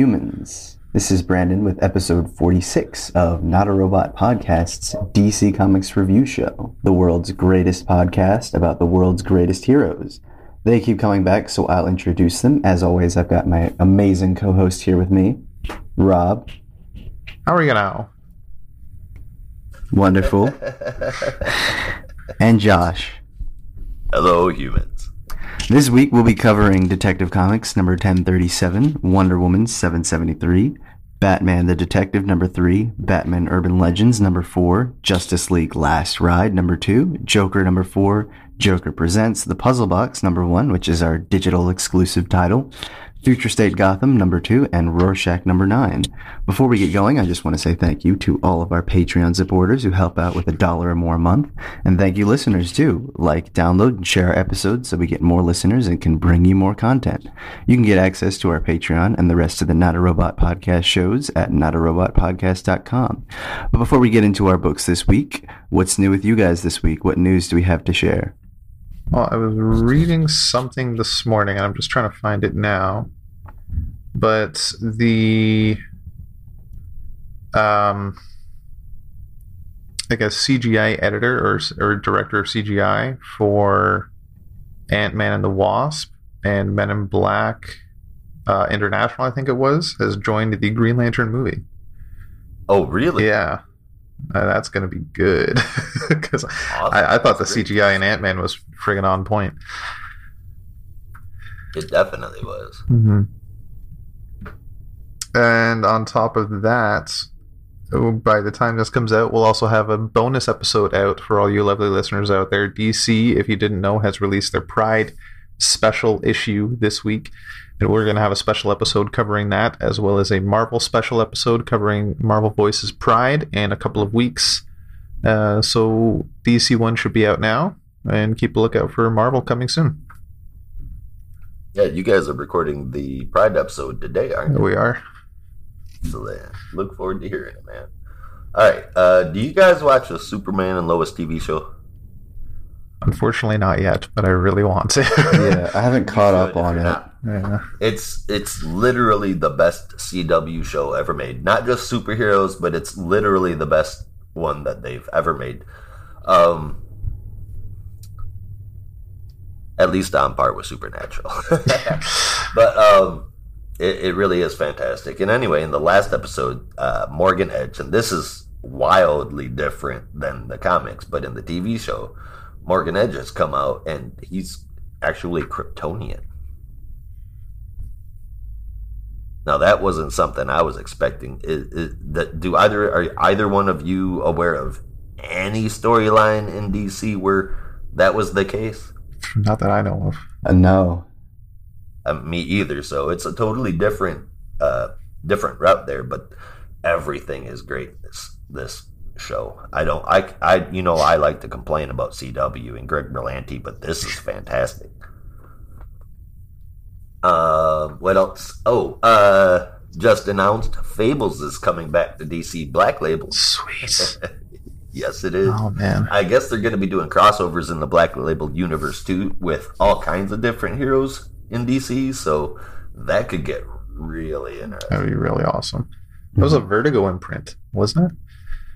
Hello, humans. This is Brandon with episode 46 of Not a Robot Podcast's DC Comics Review Show, the world's greatest podcast about the world's greatest heroes. They keep coming back, so I'll introduce them. As always, I've got my amazing co host here with me, Rob. How are you now? Wonderful. and Josh. Hello, humans. This week we'll be covering Detective Comics number 1037, Wonder Woman 773, Batman the Detective number 3, Batman Urban Legends number 4, Justice League Last Ride number 2, Joker number 4, Joker Presents The Puzzle Box number 1, which is our digital exclusive title, Future State Gotham number two, and Rorschach number nine. Before we get going, I just want to say thank you to all of our Patreon supporters who help out with a dollar or more a month. And thank you listeners too. Like, download, and share our episodes so we get more listeners and can bring you more content. You can get access to our Patreon and the rest of the Not a Robot podcast shows at notarobotpodcast.com. But before we get into our books this week, what's new with you guys this week? What news do we have to share? Well, I was reading something this morning, and I'm just trying to find it now. But the um, like a CGI editor or or director of CGI for Ant Man and the Wasp and Men in Black uh, International, I think it was, has joined the Green Lantern movie. Oh, really? Yeah. Uh, that's going to be good because awesome. I, I, thought the CGI in Ant Man was friggin' on point. It definitely was. Mm-hmm. And on top of that, by the time this comes out, we'll also have a bonus episode out for all you lovely listeners out there. DC, if you didn't know, has released their Pride special issue this week. And we're going to have a special episode covering that, as well as a Marvel special episode covering Marvel Voices Pride in a couple of weeks. Uh, so DC one should be out now, and keep a lookout for Marvel coming soon. Yeah, you guys are recording the Pride episode today, aren't you? We are. Excellent. Look forward to hearing it, man. All right. Uh, do you guys watch the Superman and Lois TV show? Unfortunately, not yet, but I really want to. yeah, I haven't caught up on it. It's it's literally the best CW show ever made. Not just superheroes, but it's literally the best one that they've ever made. Um, at least on par with Supernatural. but um, it, it, really is fantastic. And anyway, in the last episode, uh, Morgan Edge, and this is wildly different than the comics, but in the TV show, Morgan Edge has come out and he's actually Kryptonian. Now that wasn't something I was expecting. Is, is, that, do either are either one of you aware of any storyline in DC where that was the case? Not that I know of. Uh, no, uh, me either. So it's a totally different, uh, different route there. But everything is great. This this show. I don't. I I you know I like to complain about CW and Greg Berlanti, but this is fantastic. Uh, what else? Oh, uh, just announced Fables is coming back to DC Black Label. Sweet. yes, it is. Oh man. I guess they're going to be doing crossovers in the Black Label universe too, with all kinds of different heroes in DC. So that could get really interesting. That'd be really awesome. It was a Vertigo imprint, wasn't it?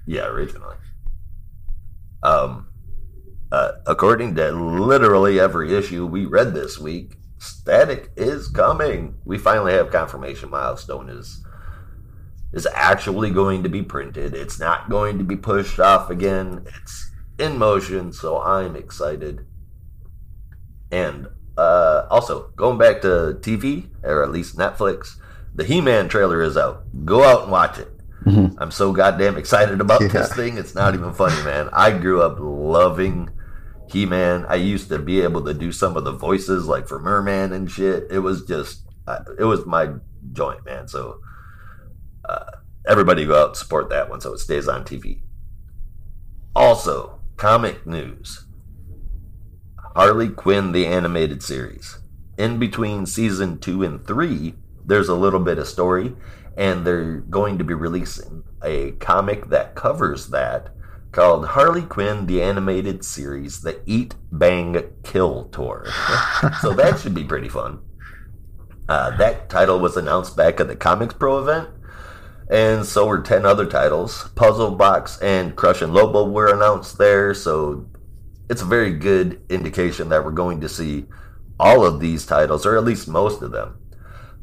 Yeah, originally. Um, uh, according to literally every issue we read this week, Static is coming. We finally have confirmation. Milestone is is actually going to be printed. It's not going to be pushed off again. It's in motion, so I'm excited. And uh, also, going back to TV, or at least Netflix, the He Man trailer is out. Go out and watch it. Mm-hmm. I'm so goddamn excited about yeah. this thing. It's not even funny, man. I grew up loving he Man. I used to be able to do some of the voices, like for Merman and shit. It was just, uh, it was my joint, man. So uh, everybody go out and support that one so it stays on TV. Also, comic news Harley Quinn, the animated series. In between season two and three, there's a little bit of story, and they're going to be releasing a comic that covers that called Harley Quinn, the animated series, the Eat, Bang, Kill Tour. so that should be pretty fun. Uh, that title was announced back at the Comics Pro event, and so were 10 other titles. Puzzle Box and Crush and Lobo were announced there, so it's a very good indication that we're going to see all of these titles, or at least most of them.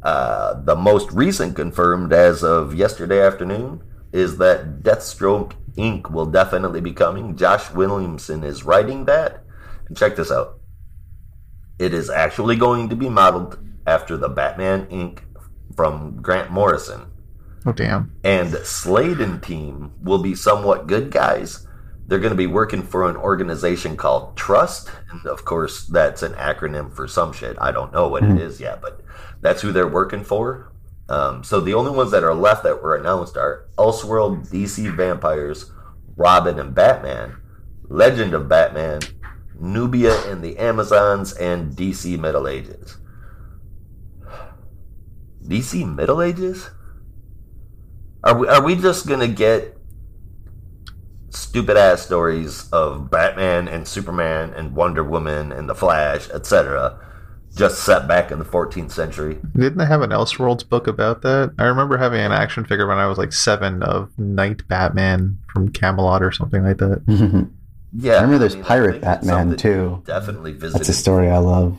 Uh, the most recent confirmed as of yesterday afternoon is that Deathstroke Inc. will definitely be coming. Josh Williamson is writing that. And check this out. It is actually going to be modeled after the Batman Inc. from Grant Morrison. Oh damn! And Slade and team will be somewhat good guys. They're going to be working for an organization called Trust, and of course, that's an acronym for some shit. I don't know what it hmm. is yet, but that's who they're working for. Um, so the only ones that are left that were announced are Elseworld, DC Vampires, Robin and Batman, Legend of Batman, Nubia and the Amazons, and DC Middle Ages. DC Middle Ages? Are we are we just gonna get stupid ass stories of Batman and Superman and Wonder Woman and the Flash, etc., just set back in the 14th century? Didn't they have an Elseworlds book about that? I remember having an action figure when I was like seven of Knight Batman from Camelot or something like that. Yeah, I remember there's mean, Pirate Batman, too. Definitely visited. That's a story I love.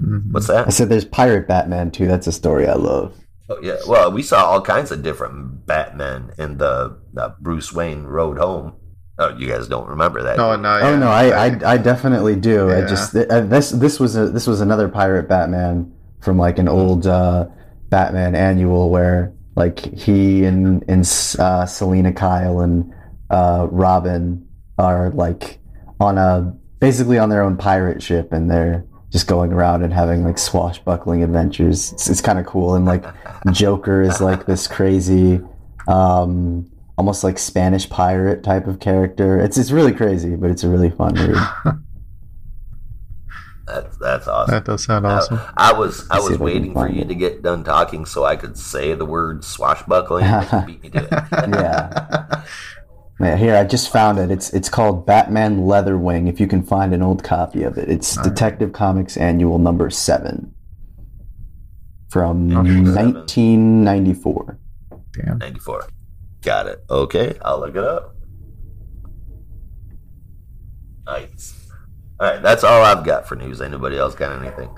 Mhm. What's that? I said there's Pirate Batman too. That's a story I love. Oh, yeah. Well, we saw all kinds of different Batmen in the, the Bruce Wayne Road Home. Oh, you guys don't remember that? No, no. Oh no, I. I I definitely do. I just uh, this this was a this was another pirate Batman from like an old uh, Batman annual where like he and and uh, Selina Kyle and uh, Robin are like on a basically on their own pirate ship and they're just going around and having like swashbuckling adventures. It's, it's kind of cool and like Joker is like this crazy. Um, almost like Spanish pirate type of character. It's it's really crazy, but it's a really fun read. That's, that's awesome. that does sound awesome. I was I Let's was if I can waiting for you it. to get done talking so I could say the word swashbuckling. but beat me to it. Yeah. Yeah, here I just found it. It's it's called Batman Leatherwing. If you can find an old copy of it, it's All right. Detective Comics Annual Number Seven from Okay, seven. 1994. Damn. 94. Got it. Okay, I'll look it up. Nice. All right, that's all I've got for news. Anybody else got anything?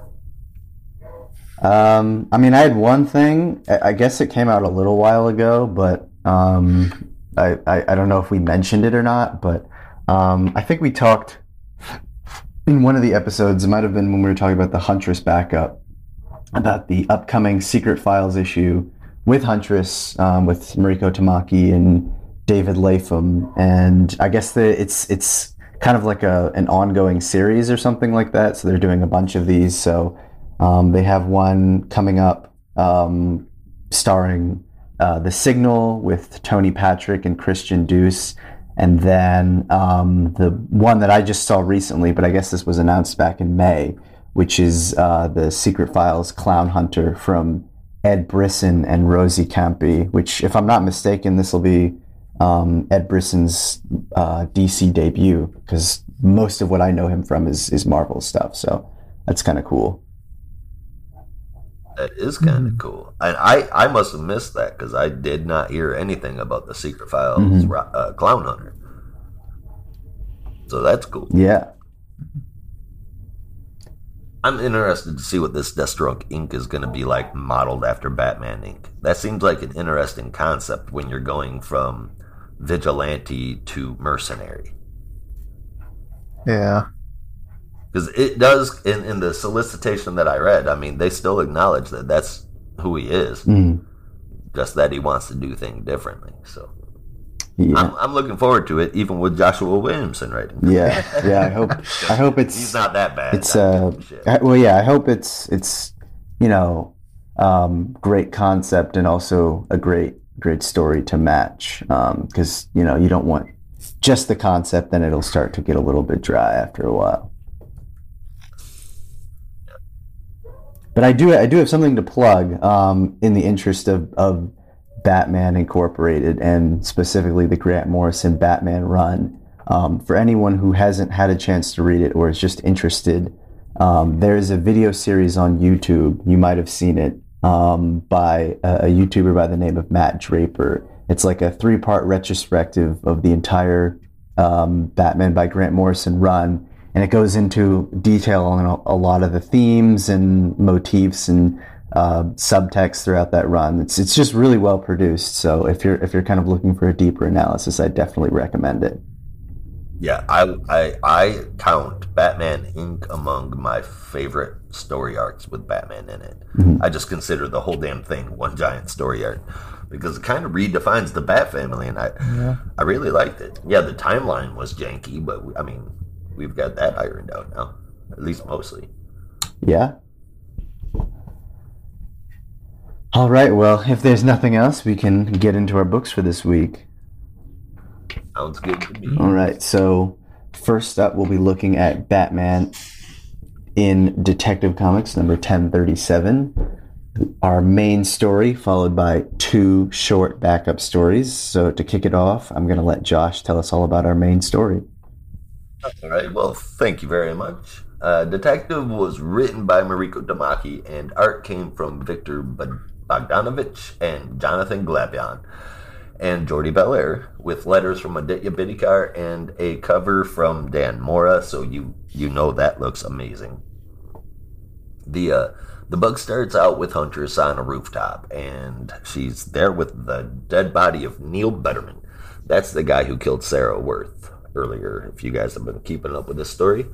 Um, I mean, I had one thing. I guess it came out a little while ago, but um, I, I I don't know if we mentioned it or not. But um, I think we talked in one of the episodes. It might have been when we were talking about the Huntress backup about the upcoming Secret Files issue with Huntress, um, with Mariko Tamaki and David Latham, and I guess the it's it's kind of like a an ongoing series or something like that. So they're doing a bunch of these. So um, they have one coming up um, starring uh, The Signal with Tony Patrick and Christian Duce. And then um, the one that I just saw recently, but I guess this was announced back in May, which is uh, the Secret Files Clown Hunter from Ed Brisson and Rosi Kämpe, which, if I'm not mistaken, this will be um, Ed Brisson's uh, DC debut, because most of what I know him from is, is Marvel stuff. So that's kind of cool. That is kind of Mhm. cool. And I, I must have missed that because I did not hear anything about the Secret Files Mhm. Uh, Clown Hunter. So that's cool. Yeah. I'm interested to see what this Deathstroke Inc. is going to be like modeled after Batman Inc. That seems like an interesting concept when you're going from vigilante to mercenary. Yeah. Because it does, in, in the solicitation that I read, I mean, they still acknowledge that that's who he is, Mm. just that he wants to do things differently. So Yeah. I'm, I'm looking forward to it, even with Joshua Williamson writing. Yeah. Yeah. I hope. I hope it's. He's not that bad. It's uh. I- Well, yeah. I hope it's it's you know um, great concept and also a great great story to match because you know you don't want just the concept then it'll start to get a little bit dry after a while. But I do I do have something to plug um, in the interest of, of Batman Incorporated and specifically the Grant Morrison Batman run. Um, for anyone who hasn't had a chance to read it or is just interested, Um, there's a video series on YouTube. You might have seen it um, by a, a YouTuber by the name of Matt Draper. It's like a three part retrospective of the entire um, Batman by Grant Morrison run. And it goes into detail on a, a lot of the themes and motifs and uh, subtext throughout that run. It's it's just really well produced. So if you're if you're kind of looking for a deeper analysis, I definitely recommend it. Yeah, I I I count Batman Inc. among my favorite story arcs with Batman in it. I just consider the whole damn thing one giant story arc because it kind of redefines the Bat family, and I I really liked it. Yeah, the timeline was janky, but I mean, we've got that ironed out now, at least mostly. Yeah. All right. Well, if there's nothing else, we can get into our books for this week. Sounds good to me. All right. So first up, we'll be looking at Batman in Detective Comics number 1037. Our main story, followed by two short backup stories. So to kick it off, I'm going to let Josh tell us all about our main story. All right. Well, thank you very much. Uh, Detective was written by Mariko Tamaki, and art came from Victor Bog- Bogdanovic and Jonathan Glapion, and Jordi Bellaire, with letters from Aditya Bidikar and a cover from Dan Mora. So you you know that looks amazing. The uh, the book starts out with Huntress on a rooftop, and she's there with the dead body of Neil Betterman. That's the guy who killed Sarah Worth earlier. If you guys have been keeping up with this story,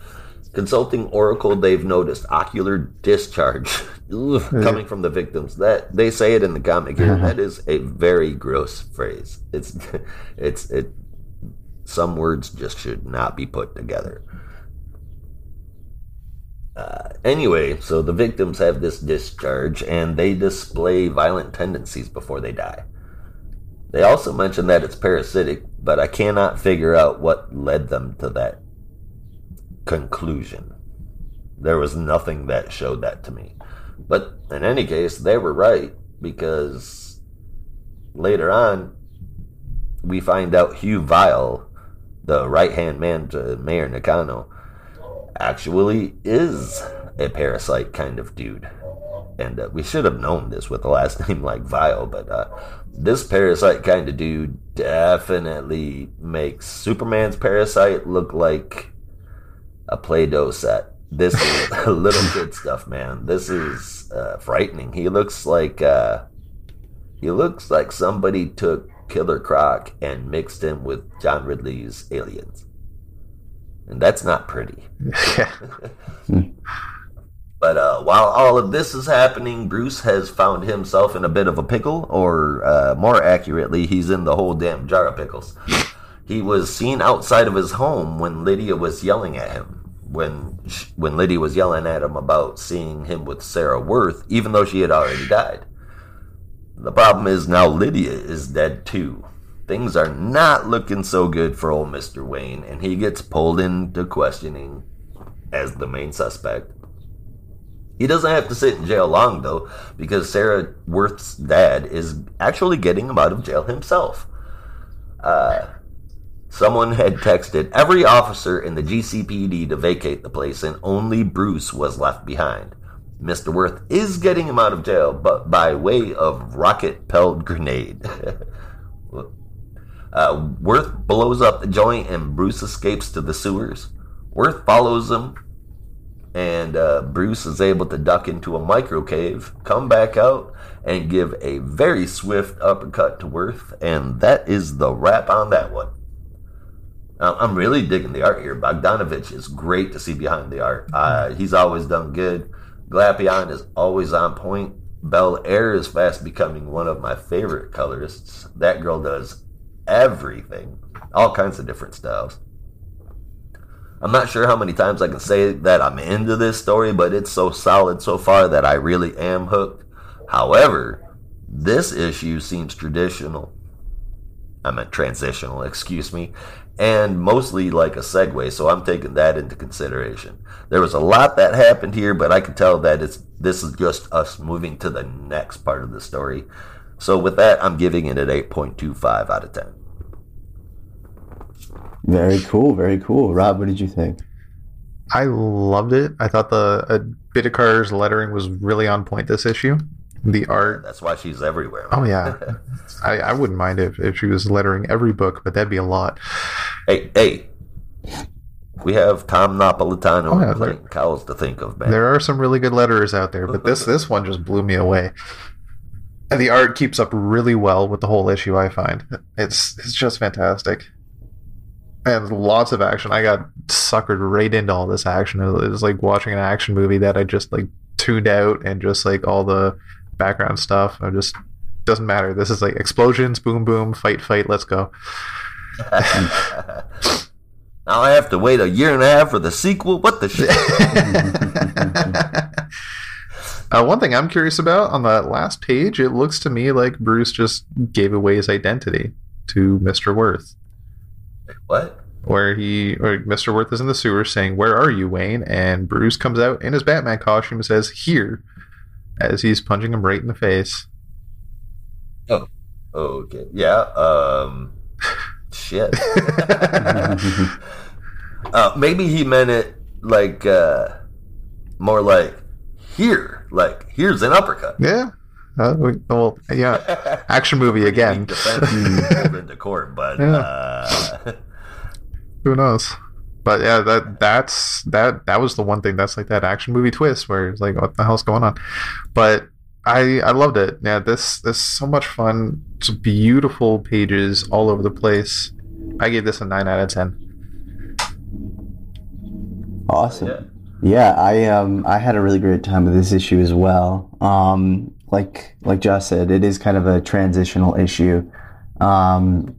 consulting Oracle, they've noticed ocular discharge coming from the victims. That they say it in the comic here. That is a very gross phrase. It's it's it. Some words just should not be put together. Uh, anyway, so the victims have this discharge and they display violent tendencies before they die. They also mention that it's parasitic, but I cannot figure out what led them to that conclusion. There was nothing that showed that to me. But in any case, they were right because later on, we find out Hue Vile, the right hand man to Mayor Nakano, actually is a parasite kind of dude. And uh, we should have known this with a last name like Vile, but uh, this parasite kind of dude definitely makes Superman's parasite look like a Play-Doh set. This is little kid stuff, man. This is uh, frightening. He looks like uh, he looks like somebody took Killer Croc and mixed him with John Ridley's Aliens, and that's not pretty. But uh, while all of this is happening, Bruce has found himself in a bit of a pickle, or uh, more accurately, he's in the whole damn jar of pickles. He was seen outside of his home when Lydia was yelling at him. When sh- when Lydia was yelling at him about seeing him with Sarah Worth, even though she had already died. The problem is now Lydia is dead too. Things are not looking so good for old Mr. Wayne, and he gets pulled into questioning as the main suspect. He doesn't have to sit in jail long, though, because Sarah Worth's dad is actually getting him out of jail himself. Uh, someone had texted every officer in the GCPD to vacate the place, and only Bruce was left behind. Mr. Worth is getting him out of jail, but by way of rocket pelled grenade. uh, Worth blows up the joint, and Bruce escapes to the sewers. Worth follows him, and uh, Bruce is able to duck into a micro cave, come back out, and give a very swift uppercut to Worth, and that is the wrap on that one. Um, I'm really digging the art here. Bogdanovic is great to see behind the art. Uh, he's always done good. Glapion is always on point. Bellaire is fast becoming one of my favorite colorists. That girl does everything, all kinds of different styles. I'm not sure how many times I can say that I'm into this story, but it's so solid so far that I really am hooked. However, this issue seems traditional. I meant transitional, excuse me, and mostly like a segue, so I'm taking that into consideration. There was a lot that happened here, but I can tell that it's this is just us moving to the next part of the story. So with that, I'm giving it an 8.25 out of 10. Very cool. Very cool. Rob, what did you think? I loved it. I thought the uh, Bidikar's lettering was really on point this issue. The art. That's why she's everywhere. Oh yeah, I, I wouldn't mind if, if she was lettering every book, but that'd be a lot. hey, hey. We have Tom Napolitano Oh, yeah, and Clayton Cowles to think of, man. There are some really good letterers out there, but this this one just blew me away. And the art keeps up really well with the whole issue. I find it's it's just fantastic, and lots of action. I got suckered right into all this action. It was like watching an action movie that I just like tuned out, and just like all the background stuff. I just doesn't matter. This is like explosions, boom, boom, fight, fight. Let's go. now I have to wait a year and a half for the sequel. What the shit? uh, one thing I'm curious about on that last page, it looks to me like Bruce just gave away his identity to Mr. Worth, what? where he or Mr. Worth is in the sewer saying, "Where are you, Wayne?" And Bruce comes out in his Batman costume and says, "Here," as he's punching him right in the face. Oh, okay. Yeah. Um. Shit. uh, maybe he meant it like uh, more like here, like here's an uppercut. yeah. Uh, we- well, yeah. Action movie again. defense into court, but Yeah. uh, Who knows? But yeah, that that's that that was the one thing that's like that action movie twist where it's like, what the hell's going on? But I I loved it. Yeah, this this is so much fun. It's beautiful pages all over the place. I gave this a nine out of ten. Awesome. yeah. Yeah, I um I had a really great time with this issue as well. Um, like like Josh said, it is kind of a transitional issue, um,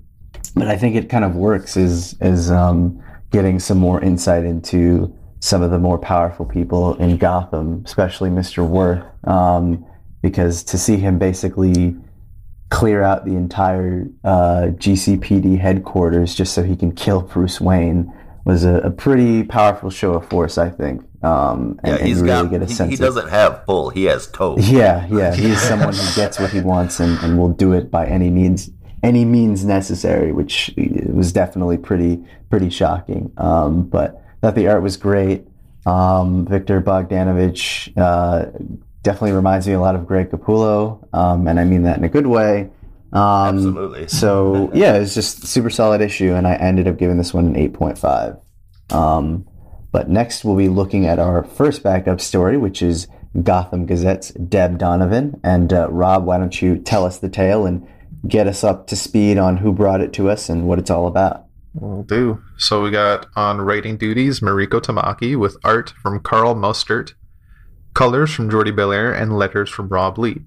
but I think it kind of works as as um, getting some more insight into some of the more powerful people in Gotham, especially Mister Worth, um, because to see him basically clear out the entire uh, GCPD headquarters just so he can kill Bruce Wayne was a, a pretty powerful show of force, I think. Um, and, Yeah, and really got. get a He, sense he of doesn't have pull. He has toe. yeah, yeah. He's someone who gets what he wants and, and will do it by any means any means necessary, which was definitely pretty pretty shocking. Um, but thought the art was great. Um, Viktor Bogdanovic uh, definitely reminds me a lot of Greg Capullo, um, and I mean that in a good way. Um, Absolutely. so yeah, it's just super solid issue, and I ended up giving this one an eight point five. Um, but next, we'll be looking at our first backup story, which is Gotham Gazette's Deb Donovan. And uh, Rob, why don't you tell us the tale and get us up to speed on who brought it to us and what it's all about? We'll do. So we got on writing duties Mariko Tamaki with art from Karl Mostert, colors from Jordi Bellaire, and letters from Rob Leigh.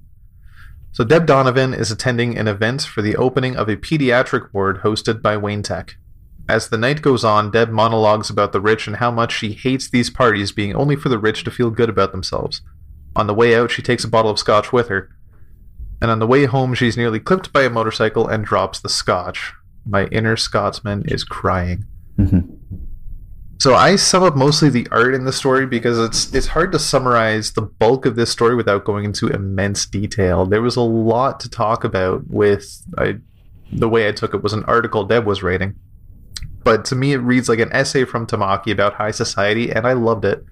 So Deb Donovan is attending an event for the opening of a pediatric ward hosted by Wayne Tech. As the night goes on, Deb monologues about the rich and how much she hates these parties being only for the rich to feel good about themselves. On the way out, she takes a bottle of scotch with her. And on the way home, she's nearly clipped by a motorcycle and drops the scotch. My inner Scotsman is crying. Mhm. So I sum up mostly the art in the story because it's it's hard to summarize the bulk of this story without going into immense detail. There was a lot to talk about with I, the way I took it was an article Deb was writing. But to me it reads like an essay from Tamaki about high society and I loved it.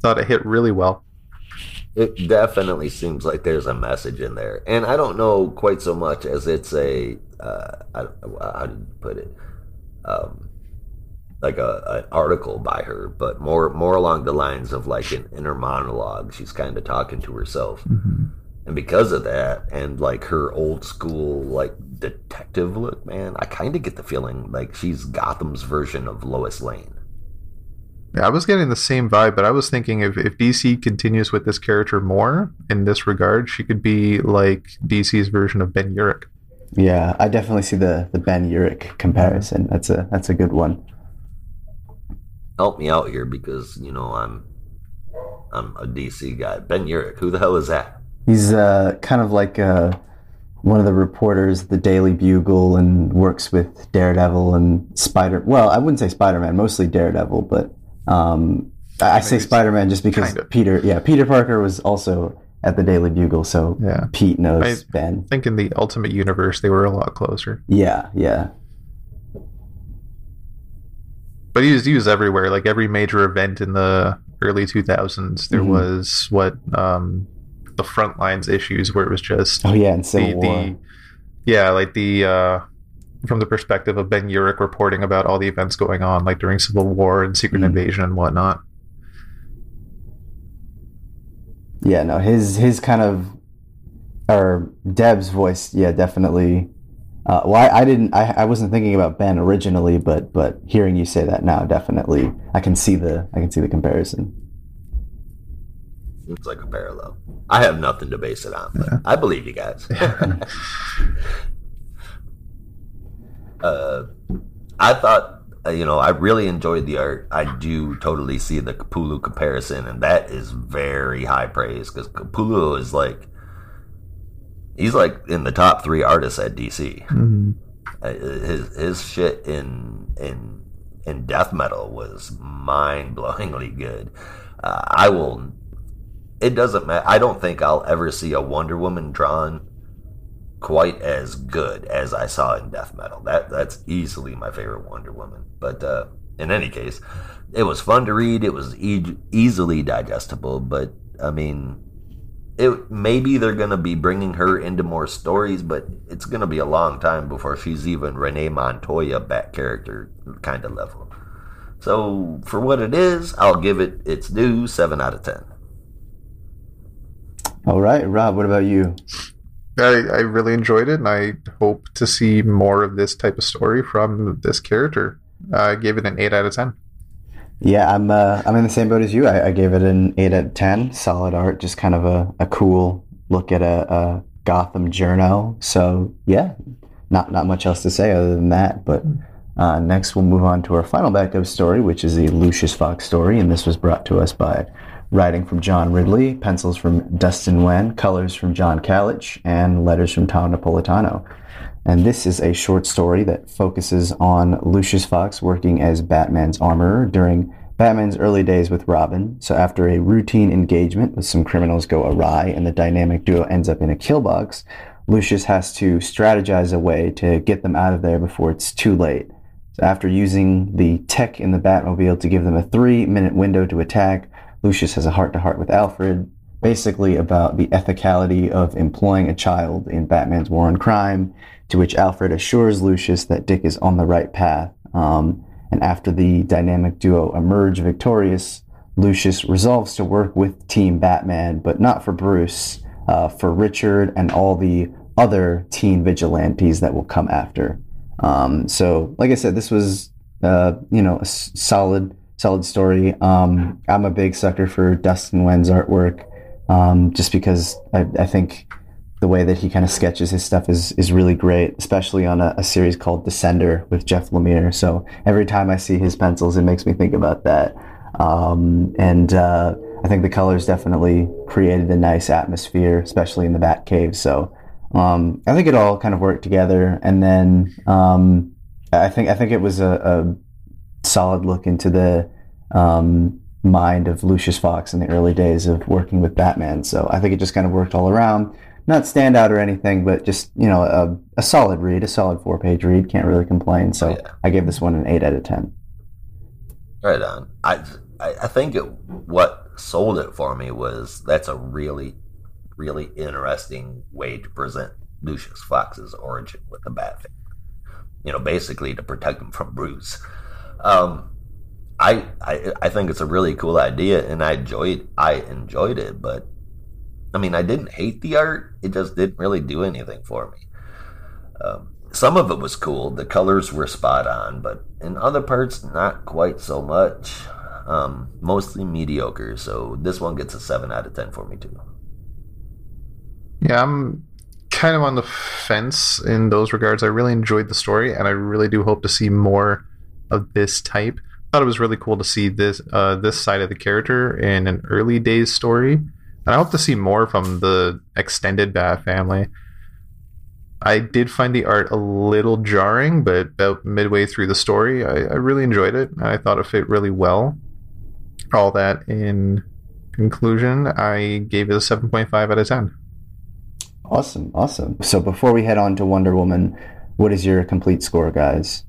Thought it hit really well. It definitely seems like there's a message in there, and I don't know quite so much as it's a uh, I, how do you put it, um, like a an article by her, but more more along the lines of like an inner monologue. She's kind of talking to herself, and because of that, and like her old school like detective look, man, I kind of get the feeling like she's Gotham's version of Lois Lane. Yeah, I was getting the same vibe, but I was thinking if, if DC continues with this character more in this regard, she could be like DC's version of Ben Urich. Yeah, I definitely see the the Ben Urich comparison. That's a that's a good one. help me out here because you know I'm I'm a DC guy. Ben Urich, who the hell is that? He's uh, kind of like uh, one of the reporters at the Daily Bugle and works with Daredevil and Spider. Well, I wouldn't say Spider Man, mostly Daredevil, but um, I, I say Spider Man just because kind of. Peter. Yeah, Peter Parker was also at the Daily Bugle, so Yeah. Pete knows I- Ben. I think in the Ultimate Universe they were a lot closer. Yeah, yeah. but he was he was everywhere. Like every major event in the early 2000s, there Mhm. was what um, the front lines issues where it was just Oh yeah, and Civil the, War. the yeah, like the uh, from the perspective of Ben Urich reporting about all the events going on, like during Civil War and Secret Mhm. Invasion and whatnot. Yeah, no, his his kind of or Deb's voice, yeah, definitely. Uh, well, I, I didn't, I, I wasn't thinking about Ben originally, but but hearing you say that now, definitely, I can see the I can see the comparison. It's like a parallel. I have nothing to base it on, but I believe you guys. uh, I thought, uh, you know, I really enjoyed the art. I do totally see the Capullo comparison, and that is very high praise because Capullo is like, he's like in the top three artists at DC. Mhm. Uh, his his shit in in in death metal was mind blowingly good. Uh, I will. It doesn't matter. I don't think I'll ever see a Wonder Woman drawn quite as good as I saw in death metal. That that's easily my favorite Wonder Woman. But uh, in any case, it was fun to read. It was e- easily digestible. But I mean, it maybe they're gonna be bringing her into more stories, but it's gonna be a long time before she's even Renee Montoya back character kind of level. So for what it is, I'll give it its due seven out of ten. All right, Rob, what about you? I, I really enjoyed it, and I hope to see more of this type of story from this character. I gave it an eight out of ten. Yeah, I'm uh, I'm in the same boat as you. I, I gave it an eight out of ten. Solid art, just kind of a, a cool look at a, a Gotham journal. So yeah, not not much else to say other than that. But uh, next, we'll move on to our final backup story, which is the Lucius Fox story, and this was brought to us by writing from John Ridley, pencils from Dustin Nguyen, colors from John Kalisz, and letters from Tom Napolitano. And this is a short story that focuses on Lucius Fox working as Batman's armorer during Batman's early days with Robin. So after a routine engagement with some criminals go awry and the dynamic duo ends up in a kill box, Lucius has to strategize a way to get them out of there before it's too late. So after using the tech in the Batmobile to give them a three minute window to attack, Lucius has a heart to heart with Alfred, basically about the ethicality of employing a child in Batman's war on crime, to which Alfred assures Lucius that Dick is on the right path. Um, and after the dynamic duo emerge victorious, Lucius resolves to work with Team Batman, but not for Bruce, uh, for Richard and all the other teen vigilantes that will come after. Um, so, like I said, this was uh, you know a s- solid solid story. Um, I'm a big sucker for Dustin Nguyen's artwork, um, just because I, I think the way that he kind of sketches his stuff is is really great, especially on a, a series called Descender with Jeff Lemire. So every time I see his pencils, it makes me think about that. Um, and uh, I think the colors definitely created a nice atmosphere, especially in the Batcave. So um, I think it all kind of worked together. And then um, I think I think it was a, a solid look into the um, mind of Lucius Fox in the early days of working with Batman. So I think it just kind of worked all around. Not standout or anything, but just you know a, a solid read, a solid four page read. Can't really complain. So Yeah. I gave this one an eight out of ten. Right on. I I, I think it, what sold it for me was that's a really really interesting way to present Lucius Fox's origin with the Bat. You know, basically to protect him from Bruce. Um, I, I I think it's a really cool idea, and I enjoyed I enjoyed it. But I mean, I didn't hate the art; it just didn't really do anything for me. Um, some of it was cool; the colors were spot on, but in other parts, not quite so much. Um, mostly mediocre. So this one gets a seven out of ten for me too. Yeah, I'm kind of on the fence in those regards. I really enjoyed the story, and I really do hope to see more of this type. I thought it was really cool to see this uh, this side of the character in an early days story, and I hope to see more from the extended Bat family. I did find the art a little jarring, but about midway through the story, I, I really enjoyed it. I thought it fit really well. All that in conclusion, I gave it a 7.5 out of 10. Awesome, awesome. So before we head on to Wonder Woman, what is your complete score, guys?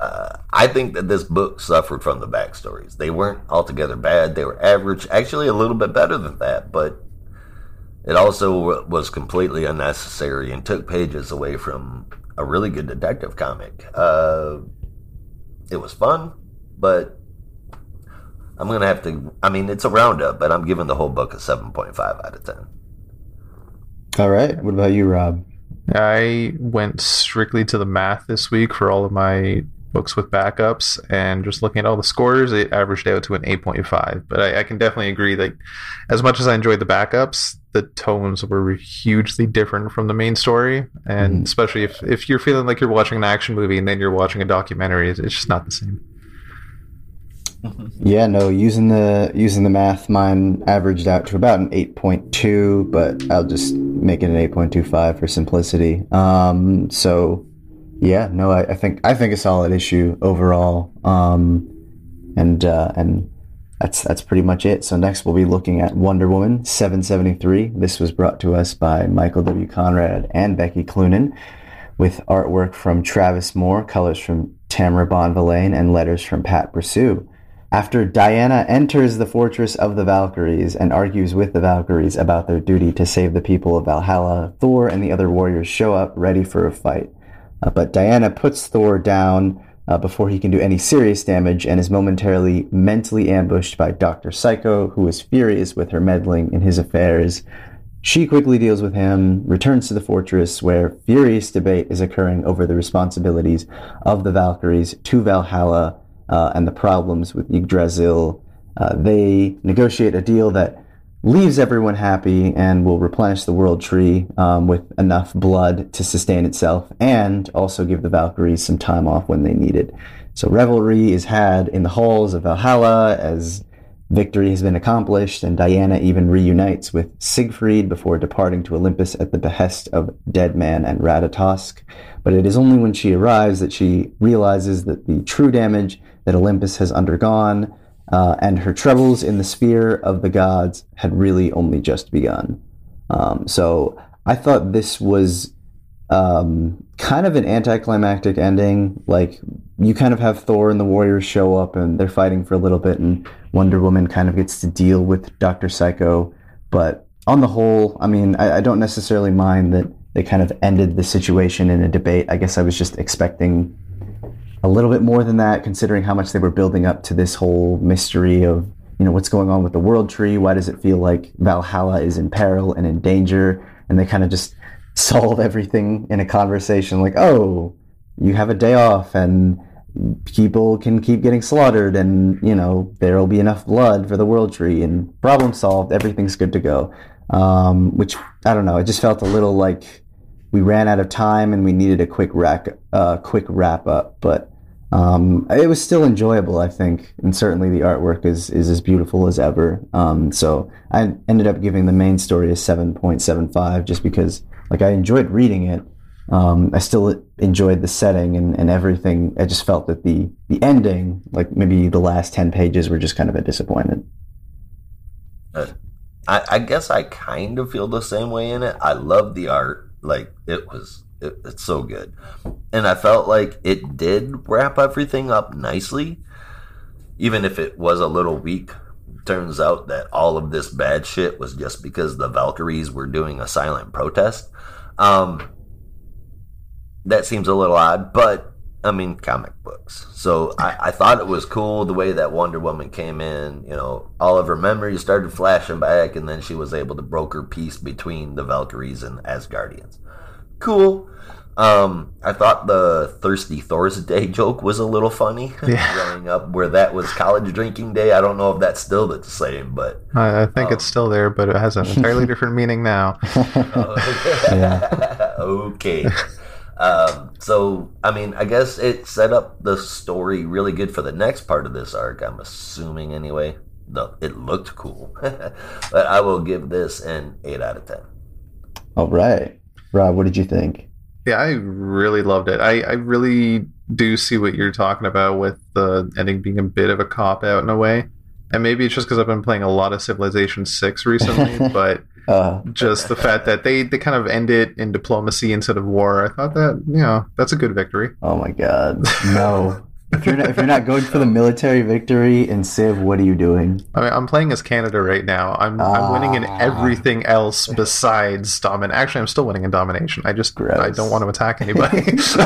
Uh, I I think that this book suffered from the backstories. They weren't altogether bad. They were average, actually a little bit better than that, but it also was completely unnecessary and took pages away from a really good detective comic. Uh, it was fun, but I'm gonna have to. I mean, it's a roundup, but I'm giving the whole book a 7.5 out of 10. All right. What about you, Rob? I went strictly to the math this week for all of my books with backups, and just looking at all the scores, it averaged out to an 8.5. But I, I can definitely agree that as much as I enjoyed the backups, the tones were hugely different from the main story, and Mhm. especially if if you're feeling like you're watching an action movie and then you're watching a documentary, it's, it's just not the same. Yeah, no, using the using the math, mine averaged out to about an eight point two, but I'll just make it an eight point two five for simplicity. Um, so yeah, no, I, I think I think a solid issue overall. Um, and uh, and that's that's pretty much it. So next we'll be looking at Wonder Woman seven seventy three. This was brought to us by Michael W. Conrad and Becky Cloonan, with artwork from Travis Moore, colors from Tamara Bonvillain, and letters from Pat Brosseau. After Diana enters the fortress of the Valkyries and argues with the Valkyries about their duty to save the people of Valhalla, Thor and the other warriors show up ready for a fight. Uh, but Diana puts Thor down uh, before he can do any serious damage and is momentarily mentally ambushed by Dr. Psycho, who is furious with her meddling in his affairs. She quickly deals with him, returns to the fortress where furious debate is occurring over the responsibilities of the Valkyries to Valhalla uh, and the problems with Yggdrasil. Uh, they negotiate a deal that leaves everyone happy and will replenish the world tree um, with enough blood to sustain itself and also give the Valkyries some time off when they need it. So revelry is had in the halls of Valhalla as victory has been accomplished and Diana even reunites with Siegfried before departing to Olympus at the behest of Deadman and Ratatosk. But it is only when she arrives that she realizes that the true damage that Olympus has undergone uh, and her troubles in the sphere of the gods had really only just begun. Um, so I thought this was um, kind of an anticlimactic ending. Like you kind of have Thor and the Warriors show up and they're fighting for a little bit, and Wonder Woman kind of gets to deal with Doctor Psycho. But on the whole, I mean, I, I don't necessarily mind that they kind of ended the situation in a debate. I guess I was just expecting a little bit more than that, considering how much they were building up to this whole mystery of you know what's going on with the world tree. Why does it feel like Valhalla is in peril and in danger? And they kind of just solve everything in a conversation, like, "Oh, you have a day off, and people can keep getting slaughtered, and you know there'll be enough blood for the world tree, and problem solved. Everything's good to go." Um, which I don't know. It just felt a little like we ran out of time and we needed a quick rack, uh, quick wrap up. But um, it was still enjoyable, I think, and certainly the artwork is is as beautiful as ever. Um, so I ended up giving the main story a seven point seven five, just because like I enjoyed reading it. Um, I still enjoyed the setting and, and everything. I just felt that the the ending, like maybe the last ten pages, were just kind of a disappointment. I, I guess I kind of feel the same way in it. I love the art. Like it was, it, it's so good, and I felt like it did wrap everything up nicely, even if it was a little weak. Turns out that all of this bad shit was just because the Valkyries were doing a silent protest. Um, that seems a little odd, but I mean, comic books. So I, I thought it was cool the way that Wonder Woman came in. You know, all of her memories started flashing back, and then she was able to broker peace between the Valkyries and Asgardians. Cool. Um, I thought the Thirsty Thor's Day joke was a little funny Yeah. growing up, where that was college drinking day. I don't know if that's still the same, but I, I think Oh. it's still there, but it has an entirely different meaning now. Yeah. okay. Um, so, I mean, I guess it set up the story really good for the next part of this arc. I'm assuming, anyway. No, it looked cool, but I will give this an eight out of ten. All right, Rob, what did you think? Yeah, I really loved it. I, I really do see what you're talking about with the ending being a bit of a cop out in a way. And maybe it's just because I've been playing a lot of Civilization 6 recently, but Uh, just the fact that they, they kind of end it in diplomacy instead of war, I thought that, you know, that's a good victory. oh my God, no, If you're not, if you're not going for the military victory in Civ, what are you doing? I mean, I'm playing as Canada right now. I'm I'm winning in Ah. everything else besides domin. Actually, I'm still winning in domination. I just I don't want to attack anybody. So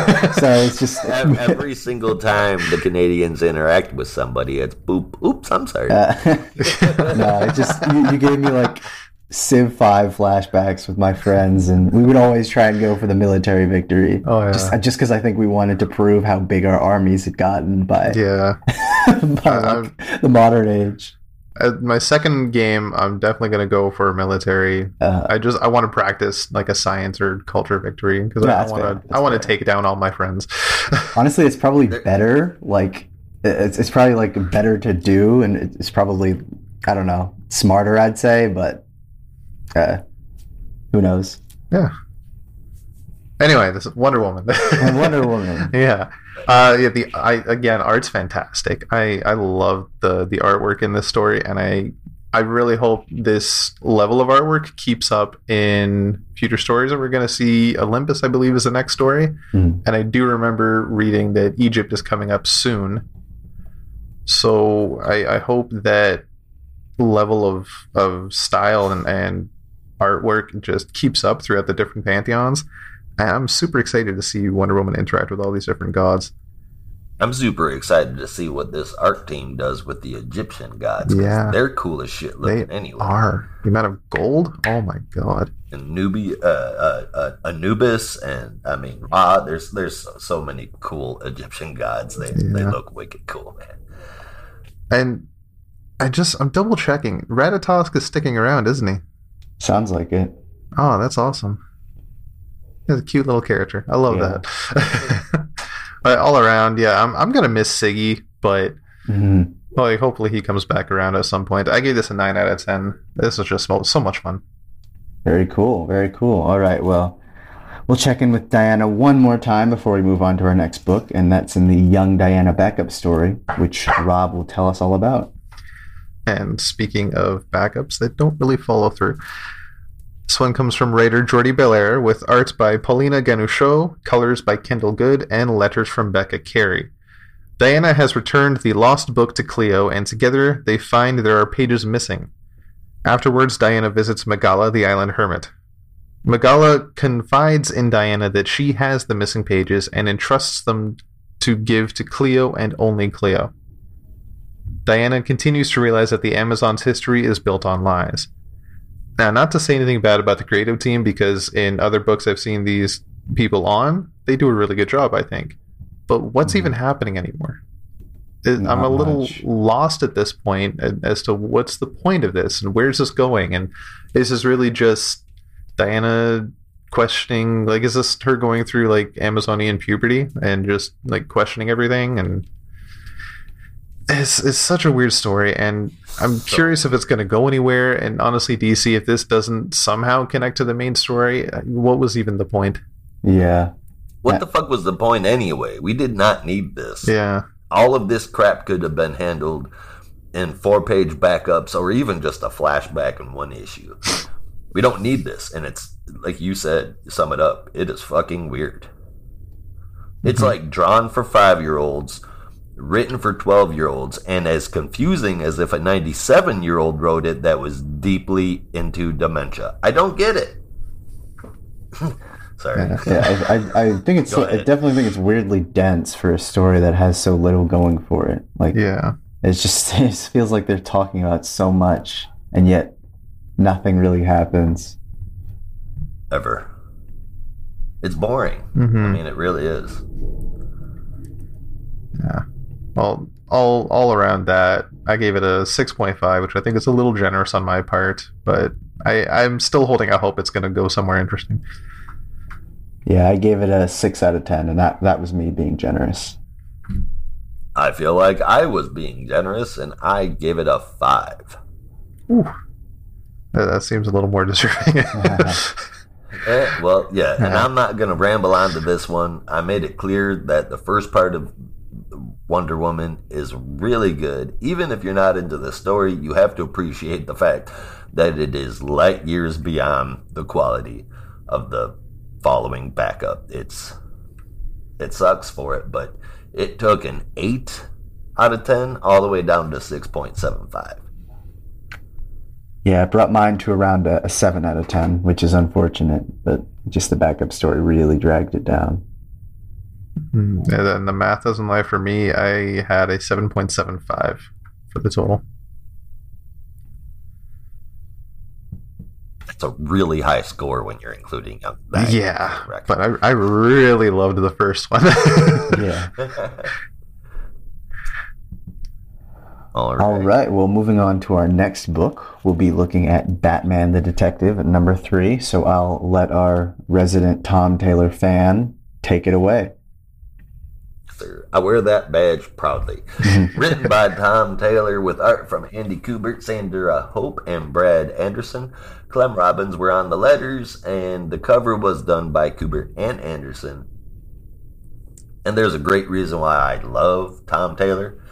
it's just Every single time the Canadians interact with somebody, it's boop. Oops, I'm sorry. Uh, no, it just you, you gave me like Civ Five flashbacks with my friends, and we would always try and go for the military victory. Oh, yeah. just just because I think we wanted to prove how big our armies had gotten by, yeah. by Uh, like, the modern age. Uh, my second game, I'm definitely gonna go for military. Uh, I just I want to practice like a science or culture victory because Yeah, I want to I want to take down all my friends. honestly, it's probably better. Like it's it's probably like better to do, and it's probably I don't know smarter. I'd say, but uh, who knows? Yeah. Anyway, this is Wonder Woman. Wonder Woman. yeah uh yeah the i again art's fantastic i i love the the artwork in this story and i i really hope this level of artwork keeps up in future stories that we're going to see olympus i believe is the next story Mhm. and i do remember reading that egypt is coming up soon so i i hope that level of of style and and artwork just keeps up throughout the different pantheons and I'm super excited to see Wonder Woman interact with all these different gods. I'm super excited to see what this art team does with the Egyptian gods. Yeah. They're cool as shit looking They anyway. Are the amount of gold? Oh my god! And Nubi, uh, uh, uh, Anubis, and I mean, ah, there's there's so many cool Egyptian gods. They they look wicked cool, man. And I just I'm double checking. Ratatosk is sticking around, isn't he? Sounds like it. Oh, that's awesome. He's a cute little character. I love Yeah. that. but all around, yeah, I'm I'm gonna miss Siggy, but Mhm. well, hopefully he comes back around at some point. I gave this a nine out of ten. This was just so much fun. Very cool. Very cool. All right. Well, we'll check in with Diana one more time before we move on to our next book, and that's in the Young Diana backup story, which Rob will tell us all about. And speaking of backups that don't really follow through, this one comes from writer Jordi Bellaire with art by Paulina Ganucheau, colors by Kendall Goode, and letters from Becca Carey. Diana has returned the lost book to Cleo, and together they find there are pages missing. Afterwards, Diana visits Megala, the island hermit. Megala confides in Diana that she has the missing pages and entrusts them to give to Cleo and only Cleo. Diana continues to realize that the Amazon's history is built on lies. Now, not to say anything bad about the creative team, because in other books I've seen these people on, they do a really good job, I think. But what's Mhm. even happening anymore? It- I'm a little much. lost at this point as to what's the point of this and where's this going, and is this really just Diana questioning? Like, is this her going through like Amazonian puberty and just like questioning everything and it's it's such a weird story, and I'm So- curious if it's going to go anywhere. And honestly, DC, if this doesn't somehow connect to the main story, uh, what was even the point? Yeah. What Yeah. the fuck was the point anyway? We did not need this. Yeah, All of this crap could have been handled in four page backups or even just a flashback in one issue. We don't need this. And it's like you said, sum it up. It is fucking weird. It's Mhm. like drawn for five year olds, written for 12 year olds, and as confusing as if a 97 year old wrote it that was deeply into dementia. I don't get it. Sorry. Yeah. Yeah. I, I, I think it's. I definitely think it's weirdly dense for a story that has so little going for it. Like, yeah, it's just it just feels like they're talking about so much, and yet nothing really happens. Ever. It's boring. hmm I mean, it really is. yeah. Well, all all around that, I gave it a six point five, which I think is a little generous on my part, but I I'm still holding out hope it's going to go somewhere interesting. Yeah, I gave it a six out of ten, and that that was me being generous. I feel like I was being generous and I gave it a five. Ooh. That that seems a little more deserving. Eh, well, yeah, and I'm not going to ramble on to this one. I made it clear that the first part of Wonder Woman is really good. Even if you're not into the story, you have to appreciate the fact that it is light years beyond the quality of the following backup. It's it sucks for it, but It took an 8 out of 10 all the way down to 6.75. Yeah, it brought mine to around a, a 7 out of 10, which is unfortunate, but just the backup story really dragged it down. Mm, And then the math doesn't lie for me. I had a 7.75 for the total. That's a really high score when you're including Young Back. yeah, but I, I really loved the first one. Yeah. All right. All right. Well, moving on to our next book, we'll be looking at Batman the Detective at number three. So I'll let our resident Tom Taylor fan take it away. I wear that badge proudly. Written by Tom Taylor with art from Andy Kubert, Sandra Hope, and Brad Anderson. Clem Robins were on the letters, and the cover was done by Kubert and Anderson. And there's a great reason why I love Tom Taylor.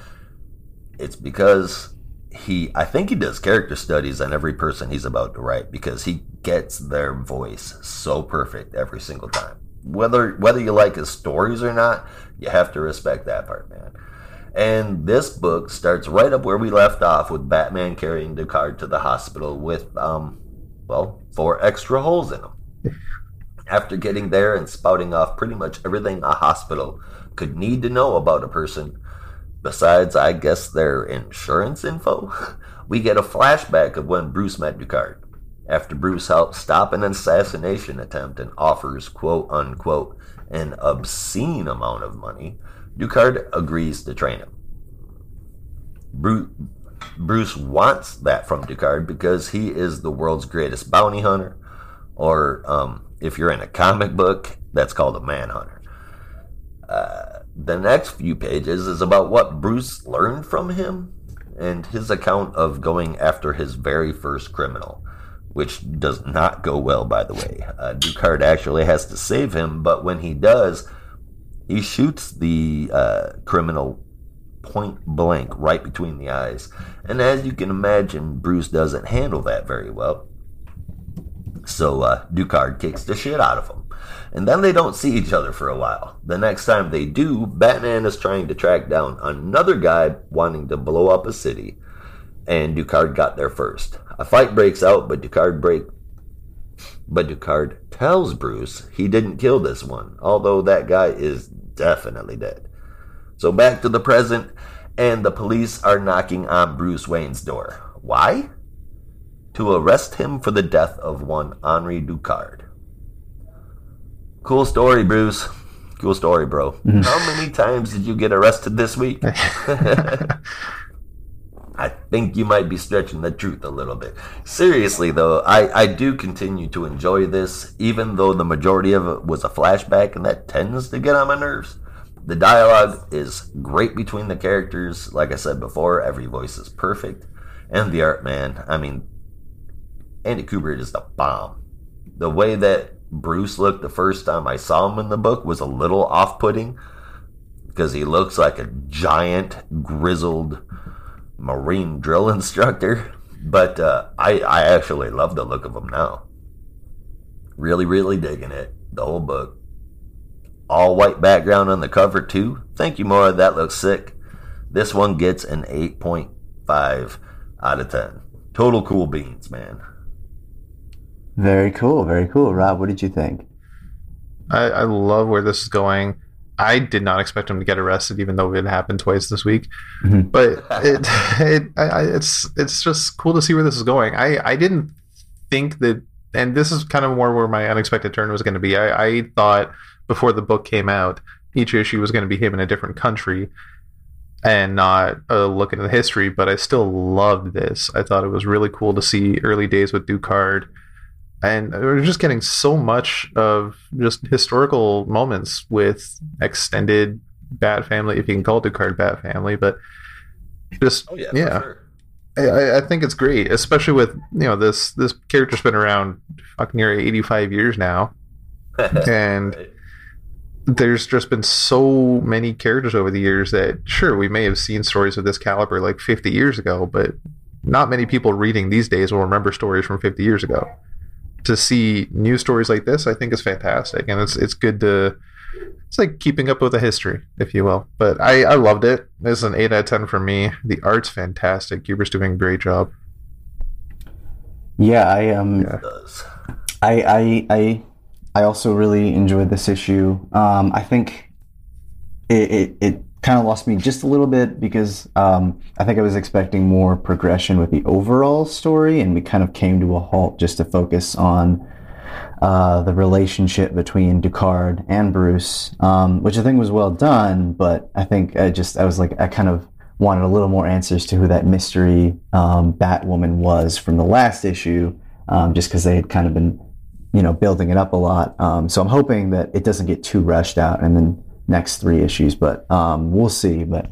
It's because he, I think he does character studies on every person he's about to write because he gets their voice so perfect every single time. Whether whether you like his stories or not, you have to respect that part, man. And this book starts right up where we left off with Batman carrying Ducard to the hospital with, um, well, four extra holes in him. After getting there and spouting off pretty much everything a hospital could need to know about a person, besides, I guess, their insurance info, we get a flashback of when Bruce met Ducard. After Bruce helps stop an assassination attempt and offers, quote unquote, an obscene amount of money, Ducard agrees to train him. Bruce, wants that from Ducard because he is the world's greatest bounty hunter, or um, if you're in a comic book, that's called a manhunter. Uh, the next few pages is about what Bruce learned from him and his account of going after his very first criminal, which does not go well, by the way. Uh, Ducard actually has to save him, but when he does, he shoots the uh, criminal point blank right between the eyes. And as you can imagine, Bruce doesn't handle that very well. So uh, Ducard kicks the shit out of him. And then they don't see each other for a while. The next time they do, Batman is trying to track down another guy wanting to blow up a city. And Ducard got there first. A fight breaks out, but Ducard break but Ducard tells Bruce he didn't kill this one, although that guy is definitely dead. So back to the present, and the police are knocking on Bruce Wayne's door. Why? To arrest him for the death of one Henri Ducard. Cool story, Bruce. Cool story, bro. Mm-hmm. How many times did you get arrested this week? I think you might be stretching the truth a little bit. Seriously, though, I, I do continue to enjoy this, even though the majority of it was a flashback, and that tends to get on my nerves. The dialogue is great between the characters. Like I said before, every voice is perfect. And the art, man, I mean, Andy Kubert is the bomb. The way that Bruce looked the first time I saw him in the book was a little off putting because he looks like a giant, grizzled marine drill instructor. But uh, I, I actually love the look of them now. Really, really digging it. The whole book. All white background on the cover, too. Thank you, Maura. That looks sick. This one gets an 8.5 out of 10. Total cool beans, man. Very cool. Very cool. Rob, what did you think? I, I love where this is going. I did not expect him to get arrested, even though it happened twice this week. Mhm. But it, it I, I, it's it's just cool to see where this is going. I, I didn't think that, and this is kind of more where my unexpected turn was going to be. I, I thought before the book came out, each issue was going to be him in a different country and not a look into the history. But I still loved this. I thought it was really cool to see early days with Ducard and we're just getting so much of just historical moments with extended Bat Family, if you can call it Ducard Bat Family, but just Oh, yeah. Yeah. For I, I think it's great, especially with you know this this character's been around fucking near eighty five years now, sure. and there's just been so many characters over the years that sure we may have seen stories of this caliber like 50 years ago but not many people reading these days will remember stories from 50 years ago to see new stories like this i think is fantastic and it's it's good to it's like keeping up with the history, if you will. But I, I loved it. This is an eight out of ten for me. The art's fantastic. Kubert's doing a great job. Yeah, I um, Yeah. I I I I also really enjoyed this issue. Um, I think it it, it kind of lost me just a little bit because um, I think I was expecting more progression with the overall story, and we kind of came to a halt just to focus on uh, the relationship between Ducard and Bruce, um, which I think was well done. But I think I just I was like I kind of wanted a little more answers to who that mystery um, Batwoman was from the last issue, um, just because they had kind of been you know building it up a lot. Um, so I'm hoping that it doesn't get too rushed out and the next three issues, but um, we'll see. But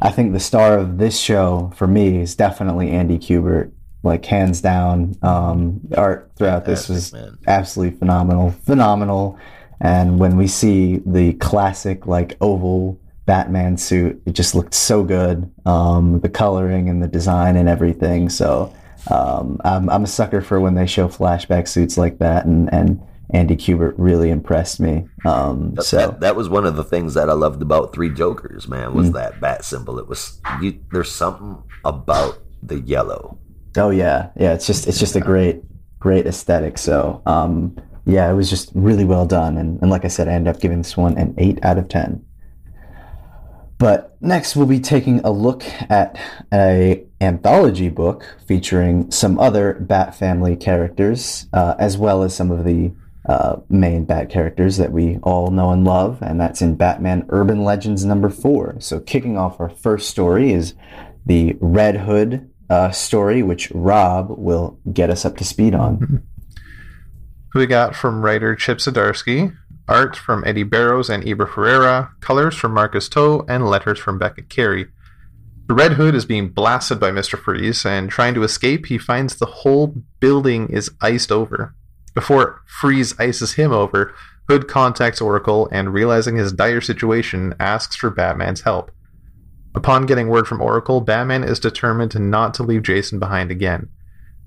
I think the star of this show for me is definitely Andy Kubert, like hands down. Um, the art throughout this was man. absolutely phenomenal, phenomenal. And when we see the classic like oval Batman suit, it just looked so good. Um, the coloring and the design and everything. So um, I'm, I'm a sucker for when they show flashback suits like that, and and Andy Kubert really impressed me. Um, That, so that, that was one of the things that I loved about Three Jokers, man, was Mm. that bat symbol. It was you, there's something about the yellow. oh yeah, yeah, it's just it's just a great great aesthetic. So um, yeah, it was just really well done, and, and like I said, I ended up giving this one an eight out of ten. But next, we'll be taking a look at a anthology book featuring some other Bat family characters, uh, as well as some of the uh, main Bat characters that we all know and love, and that's in Batman Urban Legends number four. So, kicking off our first story is the Red Hood uh, story, which Rob will get us up to speed on. We got from writer Chip Zdarsky, art from Eddy Barrows and Eber Ferreira, colors from Marcus Toe, and letters from Becca Carey. The Red Hood is being blasted by Mr. Freeze, and trying to escape, he finds the whole building is iced over. Before Freeze ices him over, Hood contacts Oracle and, realizing his dire situation, asks for Batman's help. Upon getting word from Oracle, Batman is determined not to leave Jason behind again.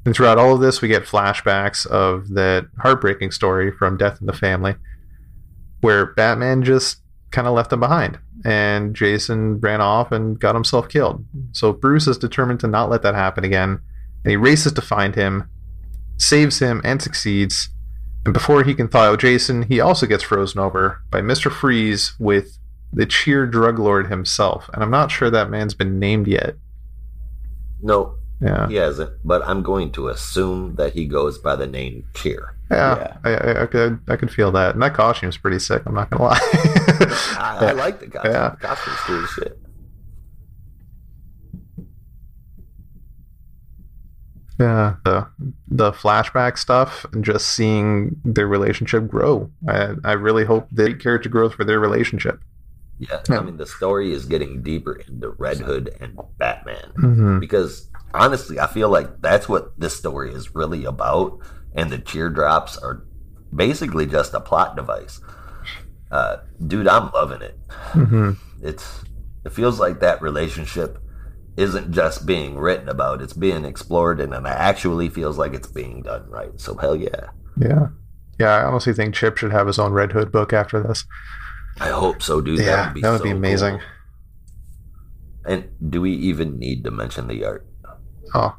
And throughout all of this, we get flashbacks of that heartbreaking story from Death in the Family, where Batman just kind of left him behind, and Jason ran off and got himself killed. So Bruce is determined to not let that happen again, and he races to find him, saves him, and succeeds. And before he can thaw out Jason, he also gets frozen over by Mr. Freeze with the cheer drug lord himself. And I'm not sure that man's been named yet. No, Yeah. he hasn't, but I'm going to assume that he goes by the name Cheer. Yeah, I, I, I could I could feel that, and that costume's pretty sick. I'm not gonna lie. I, I like the costume. Yeah. The costume's cool as shit. Yeah, the the flashback stuff and just seeing their relationship grow. I I really hope they character growth for their relationship. Yeah, Yeah. I mean the story is getting deeper into Red Hood and Batman Mm-hmm. because honestly, I feel like that's what this story is really about, and the teardrops are basically just a plot device. Uh, dude, I'm loving it. Mm-hmm. It's it feels like that relationship isn't just being written about; it's being explored, and it actually feels like it's being done right. So hell yeah, Yeah, yeah. I honestly think Chip should have his own Red Hood book after this. I hope so, dude. yeah, that would be, that would so be amazing. cool. And do we even need to mention the art? Oh,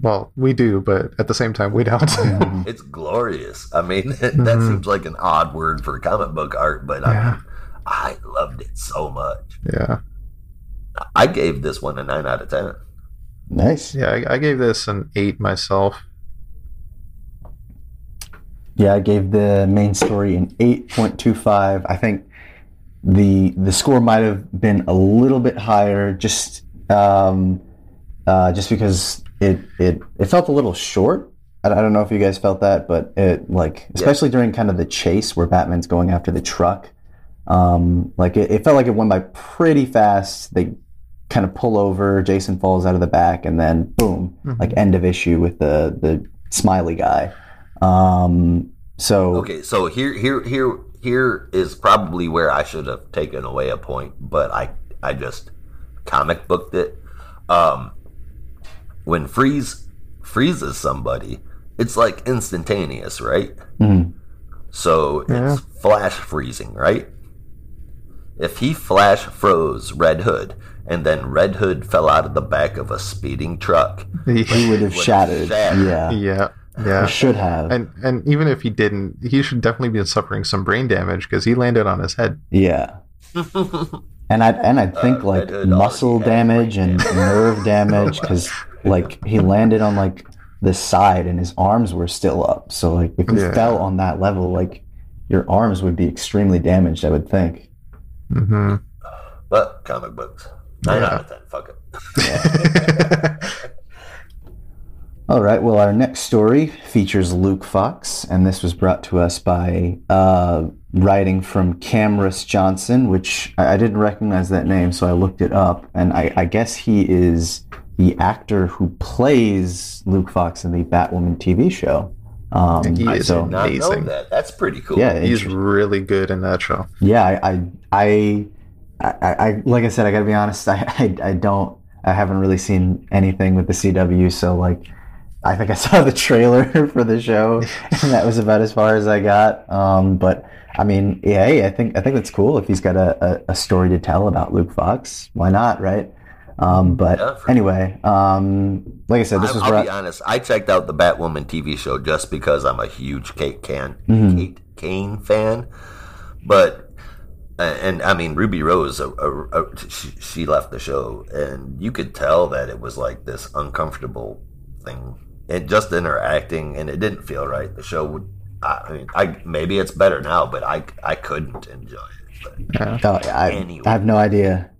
well, we do, but at the same time, we don't. Mhm. It's glorious. I mean, that Mhm. seems like an odd word for comic book art, but I, Yeah. mean, I loved it so much. yeah, I gave this one a nine out of ten. Nice. yeah. I, I gave this an eight myself. Yeah, I gave the main story an 8.25. I think the the score might have been a little bit higher just um, uh, just because it, it it felt a little short. I, I don't know if you guys felt that, but it like especially during kind of the chase where Batman's going after the truck. Um, like it, it felt like it went by pretty fast. They kind of pull over, Jason falls out of the back, and then boom, Mhm. like end of issue with the the smiley guy. Um, so Okay, so here, here, here, here is probably where I should have taken away a point, but I, I just comic booked it. Um, when Freeze freezes somebody, it's like instantaneous, right? mhm. So Yeah. it's flash freezing, right? If he flash froze Red Hood and then Red Hood fell out of the back of a speeding truck, He would have Would have shattered. shattered. Yeah. yeah, He yeah. should have. And and even if he didn't, he should definitely be suffering some brain damage because he landed on his head. yeah. And I and I think Uh, like Red Hood already muscle damage and damage. nerve damage because like he landed on like the side and his arms were still up. So like if he Yeah. fell on that level, like your arms would be extremely damaged. I would think. Hmm but comic books. Nine Yeah. out of ten. Fuck it. All right. Well, our next story features Luke Fox, and this was brought to us by uh, writing from Camrus Johnson, which I, I didn't recognize that name, so I looked it up, and I, I guess he is the actor who plays Luke Fox in the Batwoman TV show. Um, He is so, Amazing. that. That's pretty cool. yeah, He's really good in that show. yeah. I, I, I, I, I, like I said, I got to be honest. I, I, I don't. I haven't really seen anything with the CW, so like. I think I saw the trailer for the show, and that was about as far as I got. Um, but I mean, yeah, I think I think that's cool if he's got a, a, a story to tell about Luke Fox. Why not, right? Um, but Yeah, anyway, um, like I said, this I, was I'll brought- be honest. I checked out the Batwoman TV show just because I'm a huge Kate Can Mhm. Kate Kane fan, but uh, and I mean Ruby Rose, uh, uh, uh, she, she left the show, and you could tell that it was like this uncomfortable thing, and just in her acting, and it didn't feel right. The show would. I I mean, I maybe it's better now, but I I couldn't enjoy it. But, Yeah. Oh, I, I have no idea.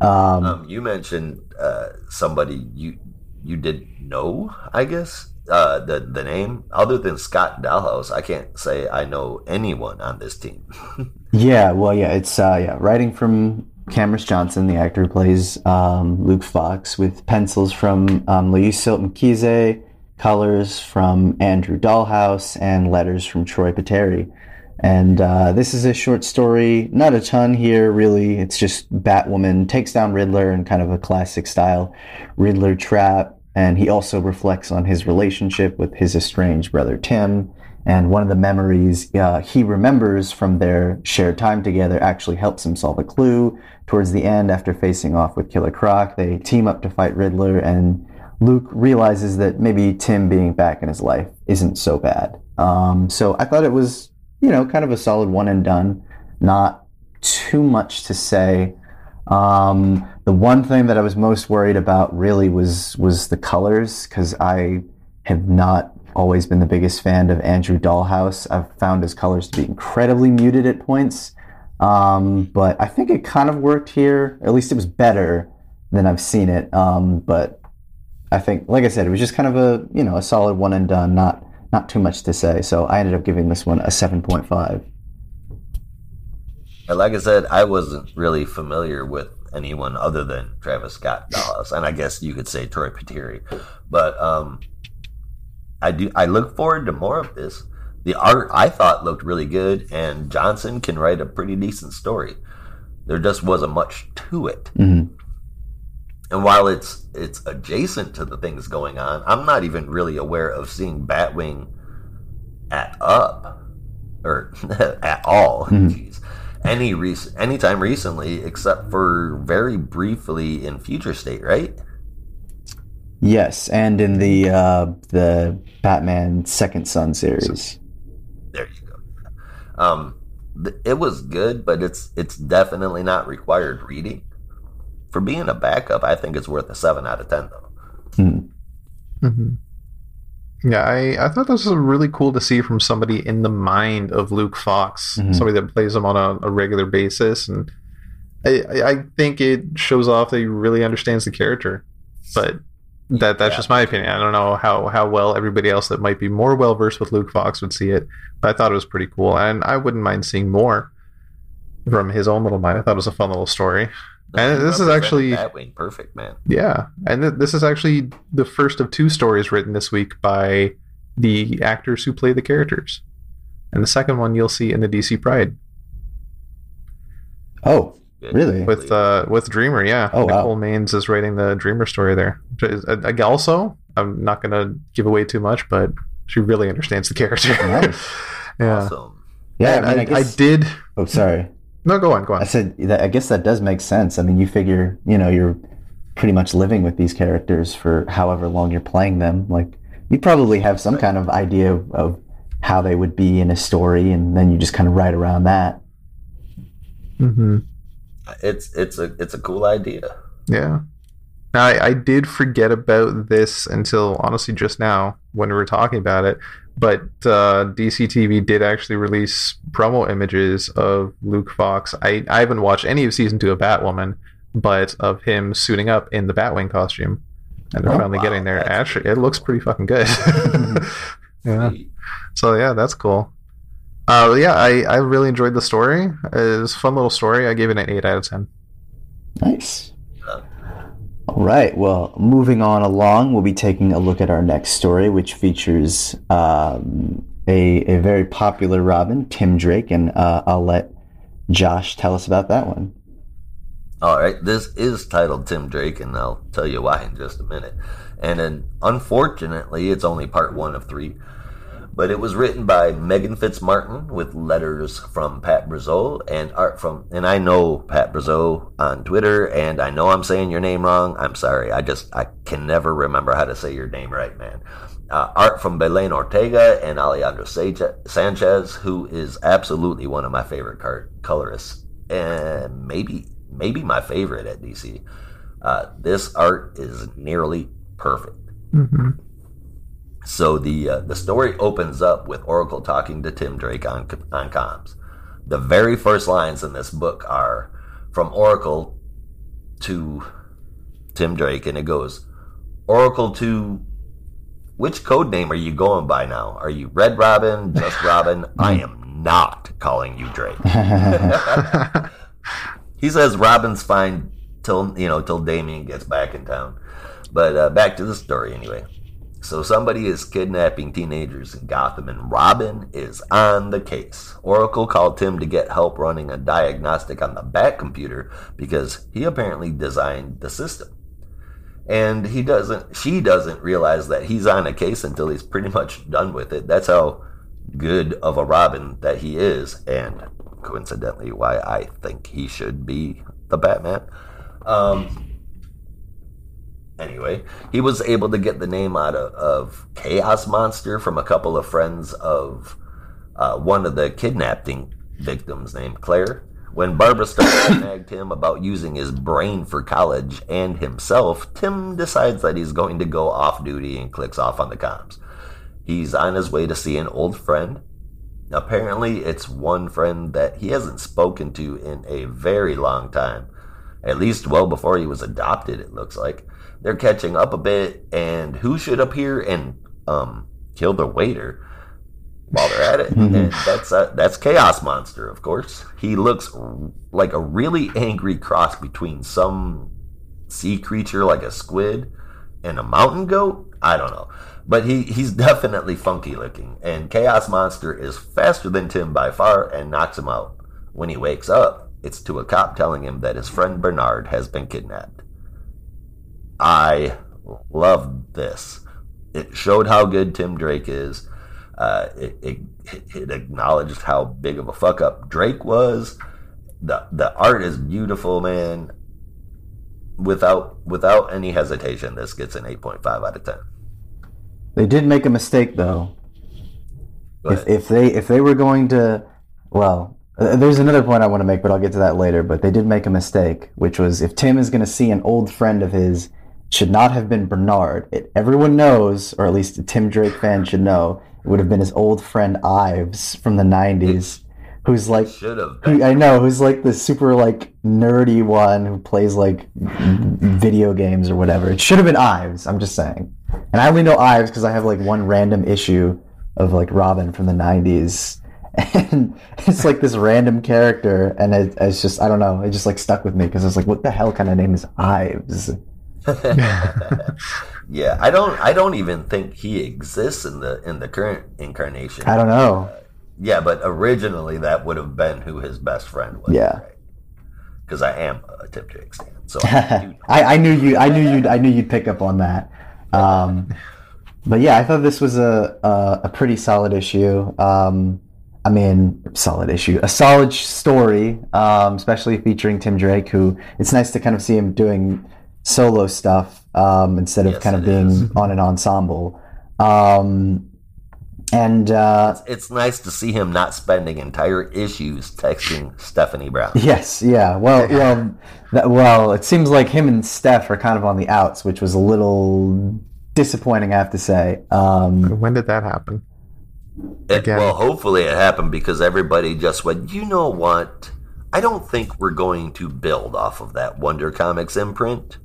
Um, Um, you mentioned uh, somebody you you did know, I guess. Uh, the the name other than Scott Dalhouse, I can't say I know anyone on this team. Yeah, well, yeah, it's uh, yeah, writing from Camrus Johnson, the actor who plays um, Luke Fox, with pencils from um, Luis Silton Kize, colors from Andrew Dalhouse, and letters from Troy Peteri. And uh, this is a short story, not a ton here, really. It's just Batwoman takes down Riddler in kind of a classic style Riddler trap, and he also reflects on his relationship with his estranged brother Tim. And one of the memories uh, he remembers from their shared time together actually helps him solve a clue. Towards the end, after facing off with Killer Croc, they team up to fight Riddler, and Luke realizes that maybe Tim being back in his life isn't so bad. Um, so I thought it was, you know, kind of a solid one and done. Not too much to say. Um, the one thing that I was most worried about really was was the colors because I have not always been the biggest fan of Andrew Dalhouse. I've found his colors to be incredibly muted at points, um, but I think it kind of worked here. At least it was better than I've seen it. Um, but I think, like I said, it was just kind of a you know a solid one and done. Not not too much to say. So I ended up giving this one a seven point five. And like I said, I wasn't really familiar with anyone other than Travis Scott Dallas, and I guess you could say Troy Peteri. But um, I do. I look forward to more of this. The art I thought looked really good, and Johnson can write a pretty decent story. There just wasn't much to it. Mhm. And while it's it's adjacent to the things going on, I'm not even really aware of seeing Batwing at up or at all. Mhm. Jeez. Any rec- anytime recently, except for very briefly in Future State, right? Yes, and in the uh, the Batman Second Son series. There you go. Um, it was good, but it's it's definitely not required reading. For being a backup, I think it's worth a seven out of ten, though. Hmm. hmm Yeah, I, I thought this was really cool to see from somebody in the mind of Luke Fox, Mhm. somebody that plays him on a, a regular basis, and I, I- I think it shows off that he really understands the character. But that that's Yeah. just my opinion. I don't know how how well everybody else that might be more well versed with Luke Fox would see it, but I thought it was pretty cool, and I wouldn't mind seeing more from his own little mind. I thought it was a fun little story. And this is represented actually- Batwing, perfect man. Yeah, and th- this is actually the first of two stories written this week by the actors who play the characters, and the second one you'll see in the DC Pride Oh, Really? with uh, with Dreamer. Yeah, Oh, wow. Maines is writing the Dreamer story there. Which is- uh, Also, I'm not going to give away too much, but she really understands the character. Nice. yeah, Awesome. yeah. And I mean, I, I, I did. oh, sorry. No, go on, go on. I said that. I guess that does make sense. I mean, you figure, you know, you're pretty much living with these characters for however long you're playing them. Like, you probably have some kind of idea of, of how they would be in a story, and then you just kind of write around that. hmm It's it's a it's a cool idea. Yeah. Now, I, I did forget about this until honestly just now when we were talking about it. But uh, DC TV did actually release promo images of Luke Fox. I, I haven't watched any of season two of Batwoman, but of him suiting up in the Batwing costume. And they're Oh, finally wow, getting there. Actually, it looks pretty fucking good. yeah. So yeah, that's cool. Uh, yeah, I, I really enjoyed the story. It was a fun little story. I gave it an eight out of ten. Nice. All right. Well, moving on along, we'll be taking a look at our next story, which features um, a, a very popular Robin, Tim Drake, and uh, I'll let Josh tell us about that one. All right, this is titled Tim Drake, and I'll tell you why in just a minute. And then, unfortunately, it's only part one of three. But it was written by Megan Fitzmartin with letters from Pat Brosseau and art from, and I know Pat Brosseau on Twitter, and I know I'm saying your name wrong. I'm sorry. I just, I can never remember how to say your name right, man. Uh, art from Belen Ortega and Alejandro Sanchez, who is absolutely one of my favorite card colorists, and maybe, maybe my favorite at DC. Uh, this art is nearly perfect. Mm-hmm. So the uh, the story opens up with Oracle talking to Tim Drake on on comms. The very first lines in this book are from Oracle to Tim Drake, and it goes, "Oracle to which code name are you going by now? Are you Red Robin, Just Robin? I am not calling you Drake." he says Robin's fine till you know till Damian gets back in town. But uh, back to the story anyway. So somebody is kidnapping teenagers in Gotham, and Robin is on the case. Oracle called Tim to get help running a diagnostic on the Bat computer because he apparently designed the system. And he doesn't, she doesn't realize that he's on a case until he's pretty much done with it. That's how good of a Robin that he is, and coincidentally, why I think he should be the Batman. Um, anyway, he was able to get the name out of, of Chaos Monster from a couple of friends of uh, one of the kidnapping victims named Claire. When Barbara Stark nagged him about using his brain for college and himself, Tim decides that he's going to go off duty and clicks off on the comms. He's on his way to see an old friend. Apparently, it's one friend that he hasn't spoken to in a very long time. At least well before he was adopted, it looks like. They're catching up a bit, and who should appear and um kill the waiter while they're at it? Mhm. And that's uh, that's Chaos Monster, of course. He looks r- like a really angry cross between some sea creature like a squid and a mountain goat. I don't know, but he he's definitely funky looking. And Chaos Monster is faster than Tim by far and knocks him out. When he wakes up, it's to a cop telling him that his friend Bernard has been kidnapped. I loved this. It showed how good Tim Drake is. Uh, it, it, it acknowledged how big of a fuck up Drake was. The the art is beautiful, man. Without without any hesitation, this gets an eight point five out of ten. They did make a mistake though. If if they if they were going to, well, uh, there's another point I want to make, but I'll get to that later. But they did make a mistake, which was if Tim is going to see an old friend of his, should not have been Bernard. It, everyone knows, or at least a Tim Drake fan should know, it would have been his old friend Ives from the '90s, who's like who. I know who's like the super like nerdy one who plays like video games or whatever. It should have been Ives. I'm just saying, and I only know Ives because I have like one random issue of like Robin from the '90s, and it's like this random character, and it, it's just I don't know. It just like stuck with me because it's like, what the hell kind of name is Ives? yeah, I don't I don't even think he exists in the in the current incarnation. I don't know. Yeah, but originally that would have been who his best friend was. Yeah. Because I am a Tim Drake fan, so I. I, I knew you. I knew you. I knew you'd pick up on that. Um, but yeah, I thought this was a a, a pretty solid issue. Um, I mean, solid issue, a solid story, um, especially featuring Tim Drake, who it's nice to kind of see him doing solo stuff um, instead of Yes, kind of being is. on an ensemble. Um, and uh, It's nice to see him not spending entire issues texting Stephanie Brown. yes, yeah, well, well, that, well, it seems like him and Steph are kind of on the outs, which was a little disappointing, I have to say. Um, When did that happen? It- Again. well, hopefully it happened because everybody just went, you know what? I don't think we're going to build off of that Wonder Comics imprint.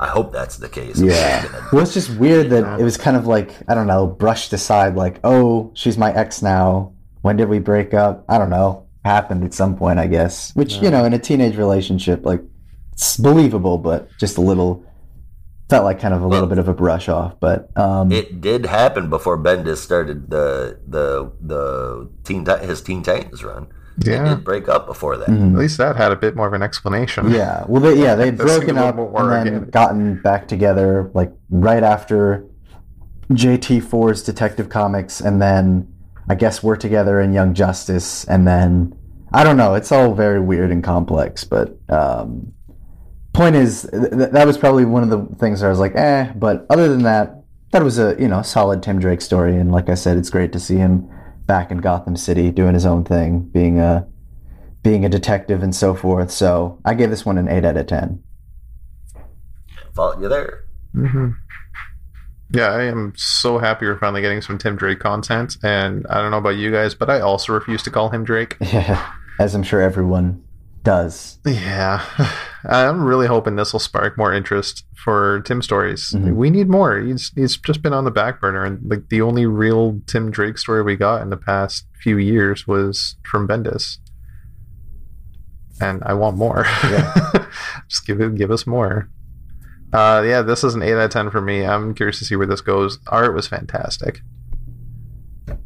I hope that's the case. Yeah. Well, it's just weird that it was kind of like, I don't know, brushed aside, like, oh, she's my ex now. When did we break up? I don't know. Happened at some point, I guess. Which, you know, in a teenage relationship, like, it's believable, but just a little, felt like kind of a little bit of a brush off. But, um, It did happen before Bendis started the the the teen his Teen Titans run. They Yeah. did break up before that. mhm. At least that had a bit more of an explanation. Yeah, well, they, yeah, they'd broken up and then organic. gotten back together like right after JT4's Detective Comics, and then I guess we're together in Young Justice, and then I don't know. It's all very weird and complex, but um, point is th- th- that was probably one of the things where I was like, eh. But other than that, that was a you know solid Tim Drake story, and like I said, it's great to see him back in Gotham City doing his own thing, being a being a detective and so forth. So I gave this one an eight out of ten. Fault you there. hmm Yeah, I am so happy we're finally getting some Tim Drake content. And I don't know about you guys, but I also refuse to call him Drake. Yeah, as I'm sure everyone does. Yeah, I'm really hoping this will spark more interest for Tim stories. Mhm. We need more. He's he's just been on the back burner, and like the only real Tim Drake story we got in the past few years was from Bendis. And I want more. Yeah. just give it, give us more. Uh, yeah, this is an eight out of ten for me. I'm curious to see where this goes. Art was fantastic.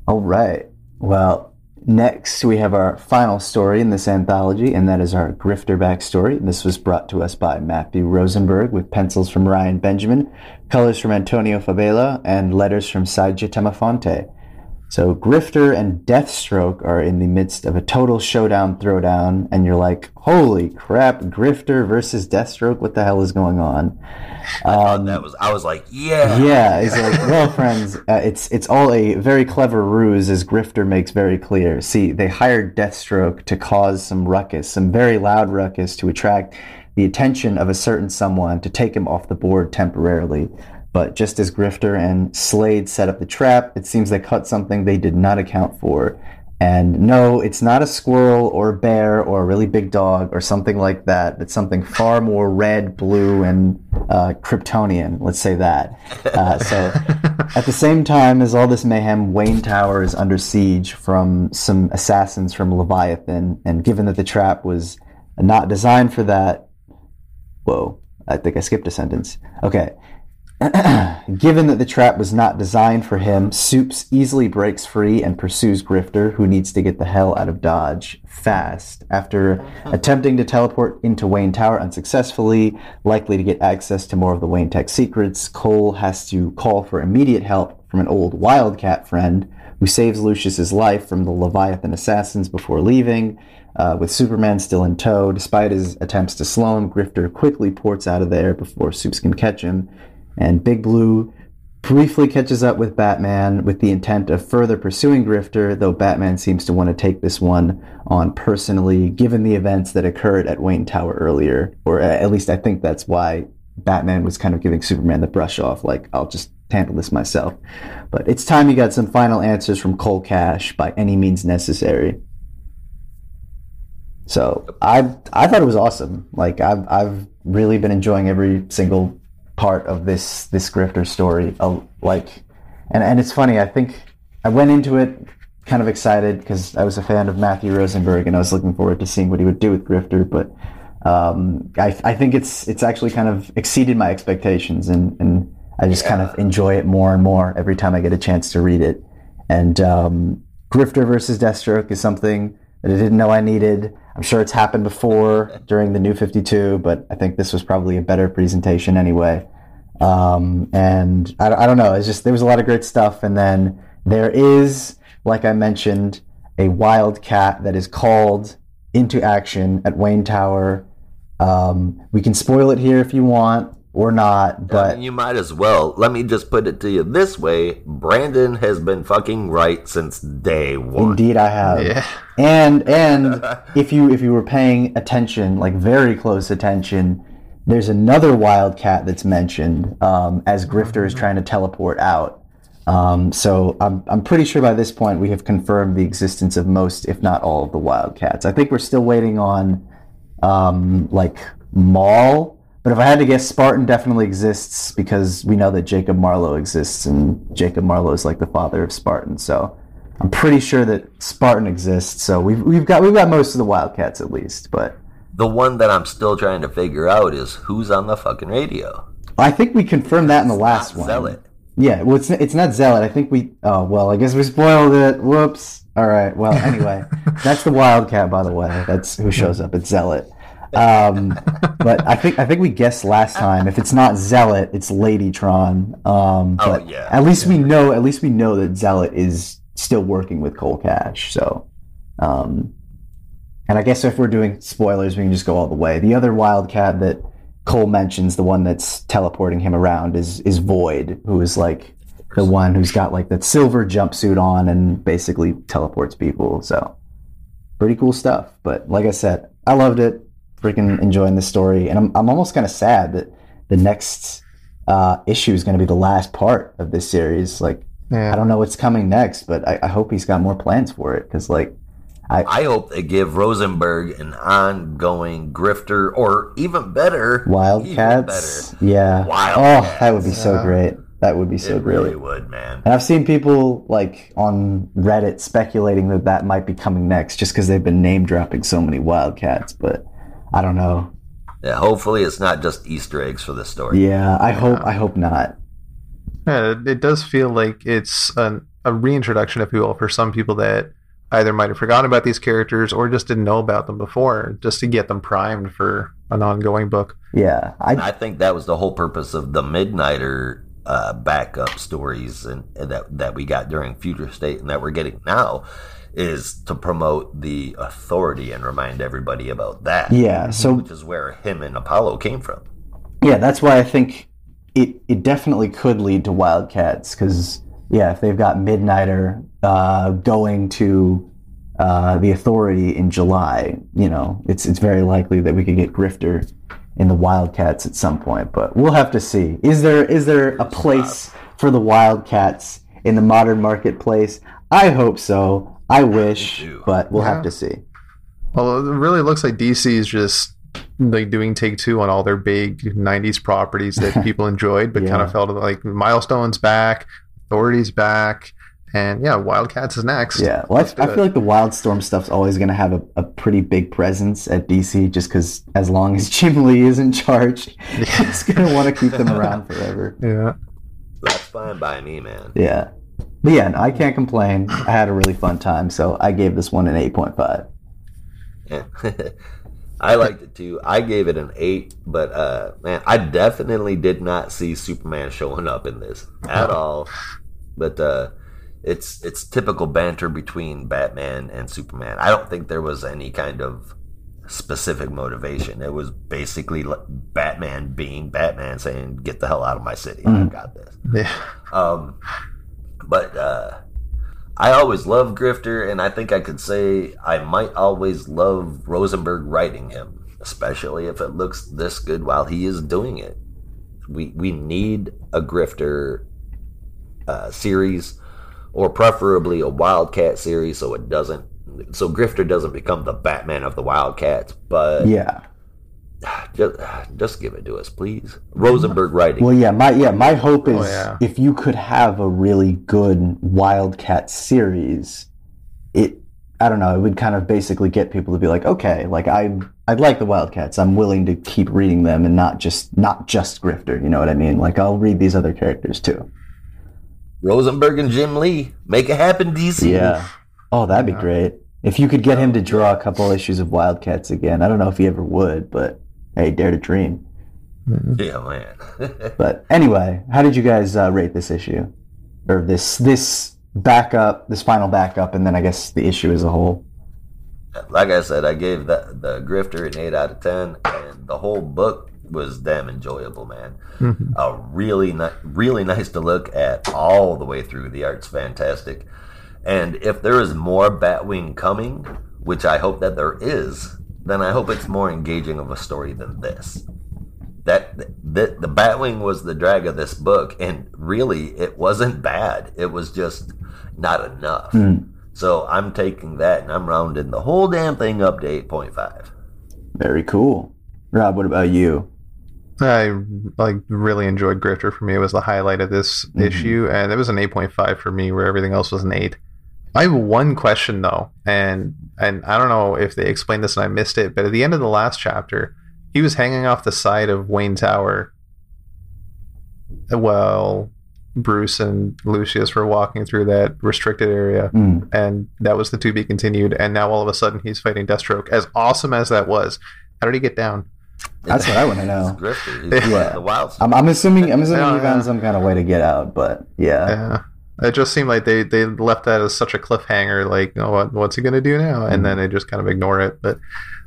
All right. Well, next we have our final story in this anthology, and that is our Grifter backstory. This was brought to us by Matthew Rosenberg with pencils from Ryan Benjamin, colors from Antonio Fabela, and letters from Saida Temofonte. So Grifter and Deathstroke are in the midst of a total showdown throwdown, and you're like, holy crap, Grifter versus Deathstroke, what the hell is going on? Um, that was I was like, yeah. yeah, it's like, well, friends, uh, it's it's all a very clever ruse, as Grifter makes very clear. See, they hired Deathstroke to cause some ruckus, some very loud ruckus, to attract the attention of a certain someone to take him off the board temporarily. But just as Grifter and Slade set up the trap, it seems they cut something they did not account for. And no, it's not a squirrel or a bear or a really big dog or something like that. It's something far more red, blue, and uh, Kryptonian. Let's say that. Uh, so at the same time as all this mayhem, Wayne Tower is under siege from some assassins from Leviathan. And given that the trap was not designed for that, whoa, I think I skipped a sentence. Okay. Given that the trap was not designed for him, Soups easily breaks free and pursues Grifter, who needs to get the hell out of Dodge fast. After attempting to teleport into Wayne Tower unsuccessfully, likely to get access to more of the Wayne Tech secrets, Cole has to call for immediate help from an old Wildcat friend who saves Lucius's life from the Leviathan assassins before leaving. Uh, with Superman still in tow, despite his attempts to slow him, Grifter quickly ports out of there before Soups can catch him. And Big Blue briefly catches up with Batman with the intent of further pursuing Grifter, though Batman seems to want to take this one on personally, given the events that occurred at Wayne Tower earlier. Or at least I think that's why Batman was kind of giving Superman the brush off, like, I'll just handle this myself. But it's time he got some final answers from Cole Cash by any means necessary. So I I thought it was awesome. Like I've I've really been enjoying every single part of this this grifter story. Uh, like, and and it's funny. I think I went into it kind of excited because I was a fan of Matthew Rosenberg and I was looking forward to seeing what he would do with Grifter. But um, I I think it's it's actually kind of exceeded my expectations and and I just kind of enjoy it more and more every time I get a chance to read it. And um, Grifter versus Deathstroke is something that I didn't know I needed. I'm sure it's happened before during the New 52, but I think this was probably a better presentation anyway. Um, and I, I don't know. It's just there was a lot of great stuff, and then there is, like I mentioned, a wildcat that is called into action at Wayne Tower. Um, we can spoil it here if you want or not, I but mean, you might as well. Let me just put it to you this way: Brandon has been fucking right since day one. indeed I have. Yeah. And and if you if you were paying attention, like very close attention, there's another wildcat that's mentioned um, as Grifter is trying to teleport out. Um, so I'm I'm pretty sure by this point we have confirmed the existence of most, if not all, of the wildcats. I think we're still waiting on um, like Maul. But if I had to guess, Spartan definitely exists because we know that Jacob Marlowe exists, and Jacob Marlowe is like the father of Spartan. So I'm pretty sure that Spartan exists. So we've we've got we've got most of the Wildcats at least. But The one that I'm still trying to figure out is who's on the fucking radio. I think we confirmed that in the last Not one. Zealot. Yeah, well, it's it's not Zealot. I think we. Oh well, I guess we spoiled it. Whoops. All right. Well, anyway, that's the Wildcat, by the way. That's who shows up. It's Zealot. Um, but I think I think we guessed last time. If it's not Zealot, it's Ladytron. Um, Oh, but yeah. At least we know. At least we know that Zealot is still working with Cole Cash. So, um, and I guess if we're doing spoilers, we can just go all the way. The other Wildcat that Cole mentions, the one that's teleporting him around, is is Void, who is like the one who's got like that silver jumpsuit on and basically teleports people. So pretty cool stuff. But like I said, I loved it. Freaking enjoying this story, and I'm I'm almost kind of sad that the next uh, issue is going to be the last part of this series. Like I don't know what's coming next, but I, I hope he's got more plans for it because like I I hope they give Rosenberg an ongoing grifter, or even better, even Wildcats, better. yeah. Wildcats. Oh, that would be so Yeah. great. That would be so it great. really would, man. And I've seen people like on Reddit speculating that that might be coming next, just because they've been name dropping so many Wildcats. But I don't know. Yeah, hopefully it's not just Easter eggs for the story. Yeah, I hope. I hope not. Yeah, it- it does feel like it's an, a reintroduction, if you will, for some people that either might have forgotten about these characters or just didn't know about them before, just to get them primed for an ongoing book. Yeah, I I think that was the whole purpose of the Midnighter uh, backup stories and, and that that we got during Future State and that we're getting now is to promote the authority and remind everybody about that. yeah. So which is where him and Apollo came from. yeah, that's why I think it it definitely could lead to Wildcats because yeah, if they've got Midnighter uh, going to uh, the Authority in July, you know, it's it's very likely that we could get Grifter in the Wildcats at some point. But we'll have to see. Is there is there a place for the Wildcats in the modern marketplace? I hope so. I wish, but we'll Yeah. have to see. Well, it really looks like DC is just like doing take two on all their big 90s properties that people enjoyed, but kind of felt like Milestone's back, Authority's back, and yeah, Wildcats is next. Yeah, well, I, I feel like the Wildstorm stuff's always going to have a, a pretty big presence at DC just because as long as Jim Lee is in charge, he's going to want to keep them around forever. Yeah. That's fine by me, man. Yeah. But yeah, no, I can't complain. I had a really fun time, so I gave this one an 8.5. Yeah. I liked it too. I gave it an eight, but uh, man, I definitely did not see Superman showing up in this at all. But uh, it's it's typical banter between Batman and Superman. I don't think there was any kind of specific motivation. It was basically Batman being Batman, saying, "Get the hell out of my city! I've got this." Yeah. Um, but uh, I always loved Grifter, and I think I could say I might always love Rosenberg writing him, especially if it looks this good while he is doing it. We we need a Grifter uh, series, or preferably a Wildcat series, so it doesn't. So Grifter doesn't become the Batman of the Wildcats, but Yeah. just, just give it to us, please. Rosenberg writing. Well, yeah, my yeah, my hope is Oh, yeah. if you could have a really good Wildcat series, it I don't know, it would kind of basically get people to be like, okay, like I I'd like the Wildcats. I'm willing to keep reading them and not just not just Grifter, you know what I mean? Like I'll read these other characters too. Rosenberg and Jim Lee. Make it happen, DC. Yeah. Oh, that'd be great. If you could get him to draw a couple issues of Wildcats again. I don't know if he ever would, but hey, dare to dream. Yeah, man. But anyway, how did you guys uh, rate this issue or this this backup, this final backup, and then I guess the issue as a whole. Like I said, I gave the, the Grifter an 8 out of 10, and the whole book was damn enjoyable, man. Mhm. Uh, really, ni- really nice to look at all the way through. The art's fantastic. And if there is more Batwing coming, which I hope that there is, then I hope it's more engaging of a story than this. That the, the Batwing was the drag of this book, and really, it wasn't bad. It was just not enough. Mm. So I'm taking that and I'm rounding the whole damn thing up to 8.5. Very cool. Rob, what about you? I like really enjoyed Grifter. For me, it was the highlight of this Mhm. issue, and it was an eight point five for me, where everything else was an eight. I have one question though, and and I don't know if they explained this and I missed it, but at the end of the last chapter, he was hanging off the side of Wayne Tower. While Bruce and Lucius were walking through that restricted area, Mm. and that was the to be continued. And now all of a sudden he's fighting Deathstroke. As awesome as that was, how did he get down? That's what I wanna know. He's Grifter. He's Yeah. the wild I'm, I'm assuming I'm assuming Yeah, you found yeah. some kind of way to get out, but yeah. Yeah. It just seemed like they, they left that as such a cliffhanger, like, oh, what, what's he going to do now? And then they just kind of ignore it. But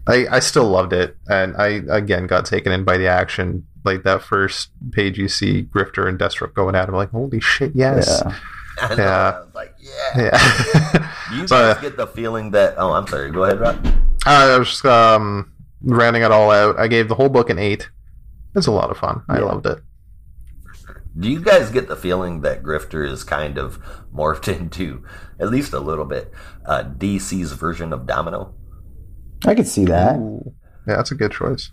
I, I still loved it. And I, again, got taken in by the action. Like that first page, you see Grifter and Deathstroke going at him, like, holy shit, yes. Yeah. I know, Yeah. I was like, yeah. Yeah. You So, guys get the feeling that? Oh, I'm sorry. Go ahead, Rob. I was just um, rounding it all out. I gave the whole book an eight. It's a lot of fun. I loved it. Do you guys get the feeling that Grifter is kind of morphed into, at least a little bit, uh, DC's version of Domino? I could see that. Ooh. Yeah, that's a good choice.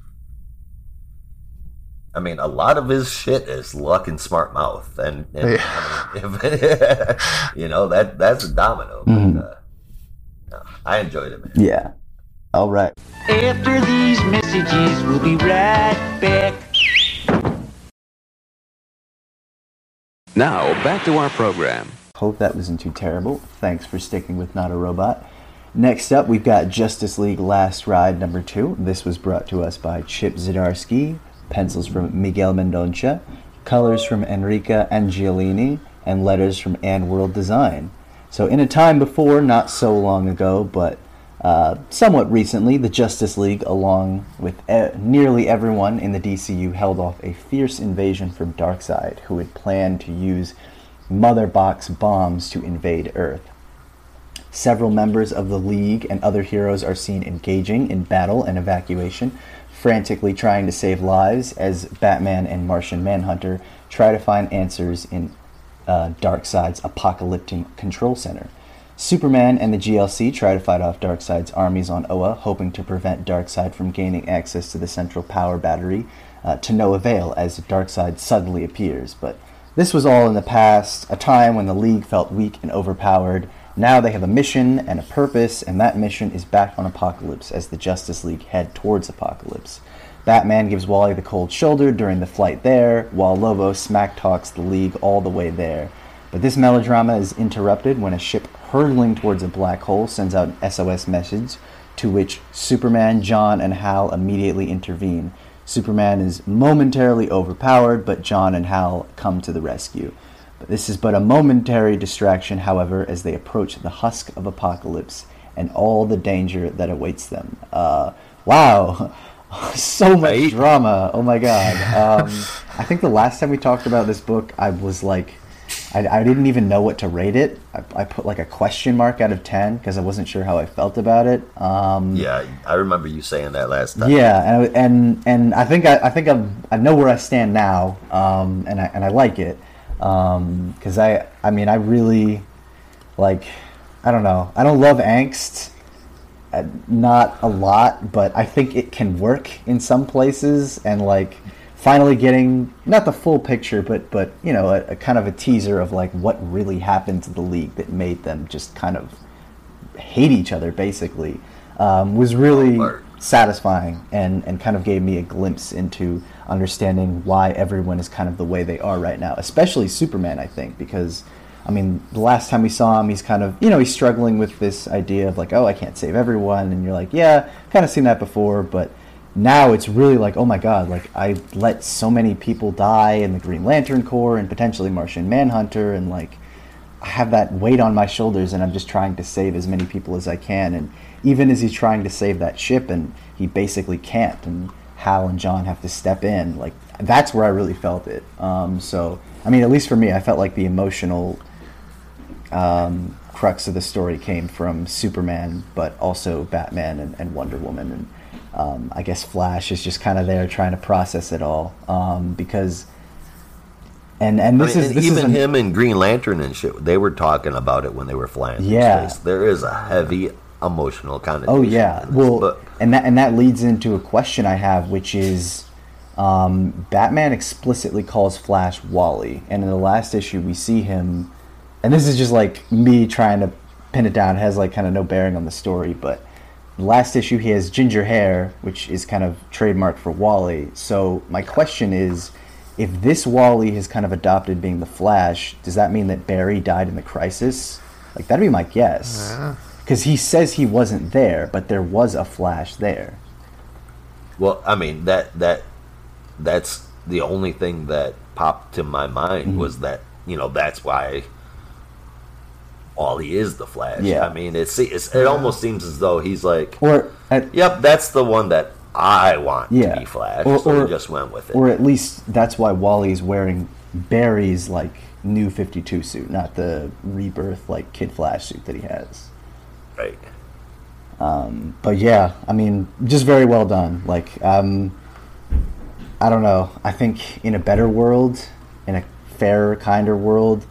I mean, a lot of his shit is luck and smart mouth, and, and Yeah. I mean, if, you know that that's a domino. But, Mhm. uh, no, I enjoyed it, man. Yeah. All right. After these messages, we'll be right back. Now, back to our program. Hope that wasn't too terrible. Thanks for sticking with Not a Robot. Next up, we've got Justice League Last Ride number two. This was brought to us by Chip Zdarsky, pencils from Miguel Mendonça, colors from Enrica Angiolini, and letters from AndWorld Design. So, in a time before, not so long ago, but uh, somewhat recently, the Justice League, along with e- nearly everyone in the DCU, held off a fierce invasion from Darkseid, who had planned to use mother box bombs to invade Earth. Several members of the League and other heroes are seen engaging in battle and evacuation, frantically trying to save lives as Batman and Martian Manhunter try to find answers in uh, Darkseid's apocalyptic control center. Superman and the GLC try to fight off Darkseid's armies on Oa, hoping to prevent Darkseid from gaining access to the central power battery, uh, to no avail as Darkseid suddenly appears. But this was all in the past, a time when the League felt weak and overpowered. Now they have a mission and a purpose, and that mission is back on Apokolips as the Justice League head towards Apokolips. Batman gives Wally the cold shoulder during the flight there, while Lobo smack talks the League all the way there. But this melodrama is interrupted when a ship hurtling towards a black hole sends out an SOS message, to which Superman, John, and Hal immediately intervene. Superman is momentarily overpowered, but John and Hal come to the rescue. But this is but a momentary distraction, however, as they approach the husk of Apokolips and all the danger that awaits them. Uh, wow, so much Right? drama! Oh my god. Um, I think the last time we talked about this book, I was like, I, I didn't even know what to rate it. I, I put like a question mark out of ten because I wasn't sure how I felt about it. Um, Yeah, I remember you saying that last time. yeah, and and and I think I, I think I'm, I know where I stand now, um, and I and I like it, because I I mean I really like I don't know I don't love angst, uh, not a lot, but I think it can work in some places, and like finally getting not the full picture, but but you know a, a kind of a teaser of like what really happened to the league that made them just kind of hate each other basically um, was really satisfying and, and kind of gave me a glimpse into understanding why everyone is kind of the way they are right now, especially Superman, I think, because I mean, the last time we saw him, he's kind of, you know, he's struggling with this idea of like, oh, I can't save everyone. And you're like, yeah, kind of seen that before. But now it's really like, oh my God, like I let so many people die in the Green Lantern Corps and potentially Martian Manhunter. And like, I have that weight on my shoulders, and I'm just trying to save as many people as I can. And even as he's trying to save that ship, and he basically can't, and Hal and John have to step in. Like that's where I really felt it. Um, so I mean, at least for me, I felt like the emotional um, crux of the story came from Superman, but also Batman and, and Wonder Woman, and um, I guess Flash is just kind of there trying to process it all um, because. And, and I this mean, is this even is an- him and Green Lantern and shit. They were talking about it when they were flying. Yeah. space. there is a heavy emotional connotation. Oh yeah, well, book. and that and that leads into a question I have, which is, um, Batman explicitly calls Flash Wally, and in the last issue we see him, and this is just like me trying to pin it down. It has like kind of no bearing on the story, but last issue he has ginger hair, which is kind of trademarked for Wally. So my question is. If this Wally has kind of adopted being the Flash, does that mean that Barry died in the crisis? Like that'd be my guess. Yeah. Because he says he wasn't there, but there was a Flash there. Well, I mean that that that's the only thing that popped to my mind Mm-hmm. was that you know that's why Wally is the Flash. Yeah. I mean it's, it's it almost seems as though he's like, Or at, yep, that's the one that I want Yeah. to be Flash. Or- so or- just went with it. or at least that's why Wally's wearing Barry's like new 52 suit, not the rebirth like Kid Flash suit that he has. right. But yeah, I mean, just very well done. Like, um, I don't know. I think in a better world, in a fairer, kinder world,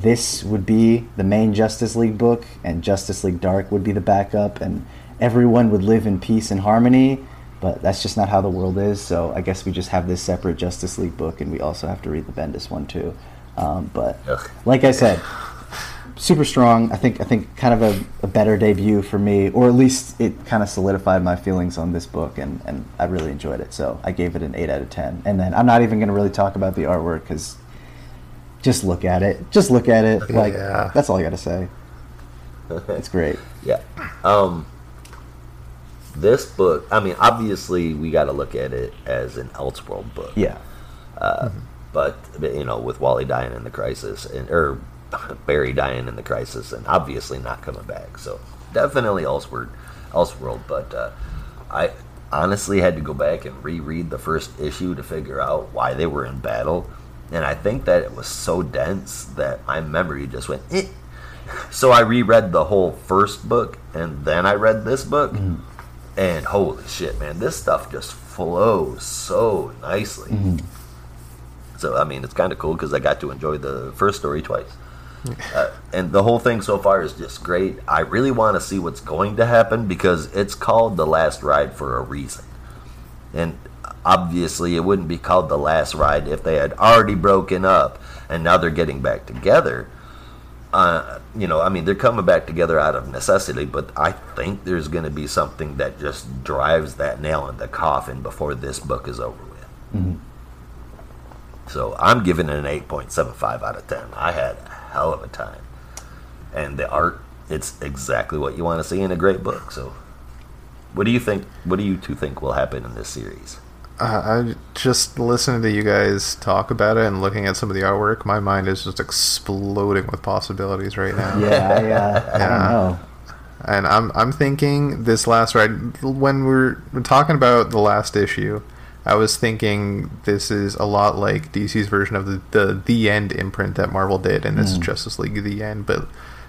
this would be the main Justice League book, and Justice League Dark would be the backup, and everyone would live in peace and harmony. But that's just not how the world is. So I guess we just have this separate Justice League book, and we also have to read the Bendis one too. Um, but Ugh. like I said, super strong. I think I think kind of a, a better debut for me, or at least it kind of solidified my feelings on this book, and, and I really enjoyed it. So I gave it an eight out of ten. And then I'm not even going to really talk about the artwork because just look at it. Just look at it. Like Yeah. that's all I got to say. It's great. Yeah. Um this book, I mean, obviously we got to look at it as an Elseworld book. Yeah. but you know, with Wally dying in the crisis and or Barry dying in the crisis, and obviously not coming back, so definitely Elseworld, Elseworld. But uh, I honestly had to go back and reread the first issue to figure out why they were in battle, and I think that it was so dense that my memory just went. Eh. So I reread the whole first book, and then I read this book, and holy shit, man, this stuff just flows so nicely. So I mean, it's kind of cool because I got to enjoy the first story twice, uh, and the whole thing so far is just great. I really want to see what's going to happen because it's called the last ride for a reason, and obviously it wouldn't be called the last ride if they had already broken up and now they're getting back together. Uh, you know, I mean, they're coming back together out of necessity, but I think there's going to be something that just drives that nail in the coffin before this book is over with. So I'm giving it an 8.75 out of 10. I had a hell of a time. And the art, it's exactly what you want to see in a great book. So what do you think? What do you two think will happen in this series? Uh, I just listening to you guys talk about it and looking at some of the artwork, my mind is just exploding with possibilities right now. Yeah. I, uh, I Yeah. don't know. And I'm I'm thinking this last ride when we're, we're talking about the last issue, I was thinking this is a lot like DC's version of the the, the end imprint that Marvel did, and this is Justice League the end, but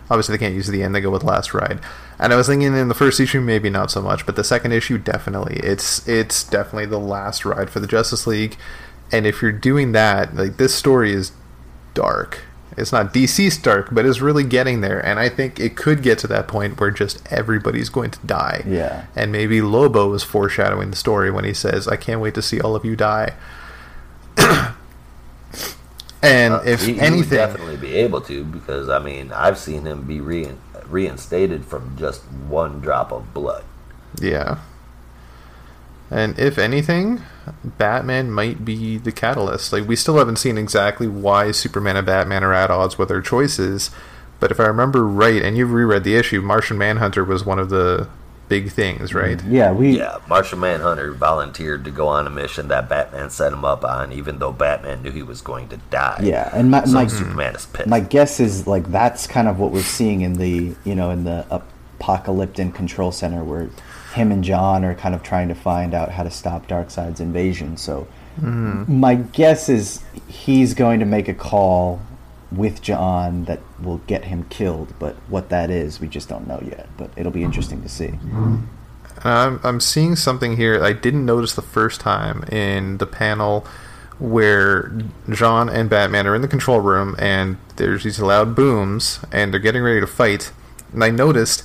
obviously they can't use the end; they go with last ride. And I was thinking in the first issue maybe not so much, but the second issue definitely. It's it's definitely the last ride for the Justice League, and if you're doing that, like this story is dark. It's not DC dark, but it's really getting there. And I think it could get to that point where just everybody's going to die. Yeah. And maybe Lobo is foreshadowing the story when he says, I can't wait to see all of you die. and Uh, if he, he would definitely be able to because I mean I've seen him be rein, reinstated from just one drop of blood. Yeah. And if anything, Batman might be the catalyst. Like we still haven't seen exactly why Superman and Batman are at odds with their choices, but if I remember right, and you've reread the issue, Martian Manhunter was one of the big things, right? Yeah, we. Yeah, Martian Manhunter volunteered to go on a mission that Batman set him up on, even though Batman knew he was going to die. Yeah, and my So my, Superman is pissed. my guess is like that's kind of what we're seeing in the you know in the apocalyptic control center where him and John are kind of trying to find out how to stop Darkseid's invasion. So hmm. my guess is he's going to make a call with John that will get him killed, but what that is, we just don't know yet. But it'll be interesting to see. I'm, I'm seeing something here I didn't notice the first time in the panel where John and Batman are in the control room and there's these loud booms and they're getting ready to fight. And I noticed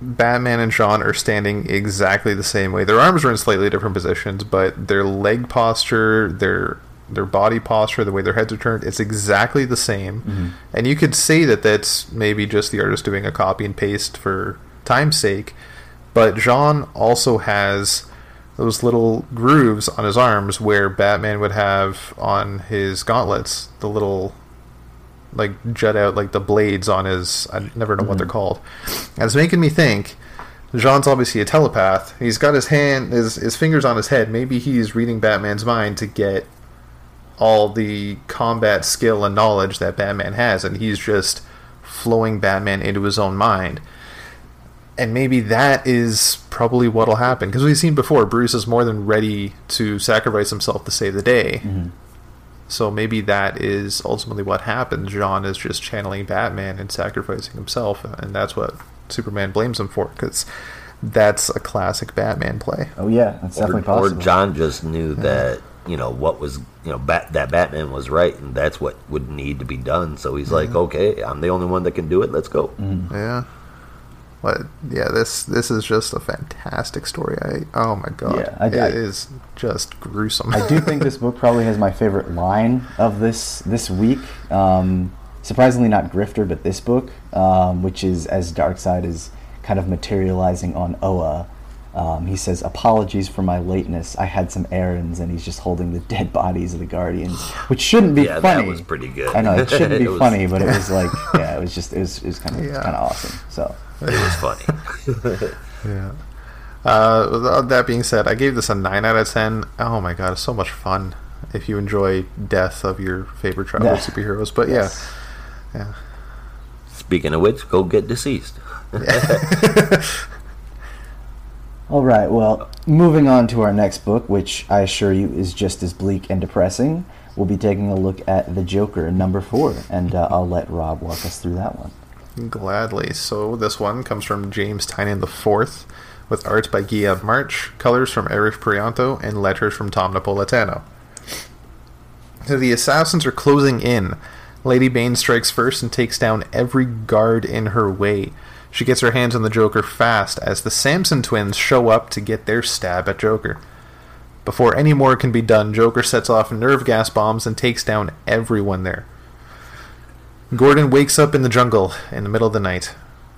Batman and John are standing exactly the same way. Their arms are in slightly different positions, but their leg posture, their their body posture, the way their heads are turned, it's exactly the same. Mm-hmm. And you could say that that's maybe just the artist doing a copy and paste for time's sake. But J'onn also has those little grooves on his arms where Batman would have on his gauntlets, the little like jut out like the blades on his I never know what they're mm-hmm. called. And it's making me think J'onn's obviously a telepath. He's got his hand his his fingers on his head. Maybe he's reading Batman's mind to get all the combat skill and knowledge that Batman has and he's just flowing Batman into his own mind and maybe that is probably what'll happen because we've seen before Bruce is more than ready to sacrifice himself to save the day. Mm-hmm. So maybe that is ultimately what happens. John is just channeling Batman and sacrificing himself, and that's what Superman blames him for because that's a classic Batman play. Oh yeah, that's or, definitely possible. or. John just knew that you know what was you know bat, that Batman was right, and that's what would need to be done. So he's like, okay, I'm the only one that can do it. Let's go. Mm-hmm. Yeah. But yeah, this this is just a fantastic story. I oh my god, Yeah, I- it I- is just gruesome. I do think this book probably has my favorite line of this this week. Um, surprisingly, not Grifter, but this book, um, which is as Darkseid is kind of materializing on Oa. Um, he says, "Apologies for my lateness. I had some errands," and he's just holding the dead bodies of the Guardians, which shouldn't be funny. Yeah, funny. that was pretty good. I know it shouldn't be It was- funny, but it was like, yeah, it was just it was it was kind of Yeah. kind of awesome. So It was funny. Yeah. Uh, that being said, I gave this a 9 out of 10. Oh my god, it's so much fun if you enjoy death of your favorite travel Yeah. superheroes. But Yes. yeah, yeah. Speaking of which, go get deceased. All right, well, moving on to our next book, which I assure you is just as bleak and depressing. We'll be taking a look at The Joker, number four, and uh, I'll let Rob walk us through that one. Gladly. So this one comes from James Tynion IV, with art by Guillem March, colors from Arif Prianto, and letters from Tom Napolitano. So the assassins are closing in. Lady Bane strikes first and takes down every guard in her way. She gets her hands on the Joker fast as the Sampson twins show up to get their stab at Joker. Before any more can be done, Joker sets off nerve gas bombs and takes down everyone there. Gordon wakes up in the jungle in the middle of the night.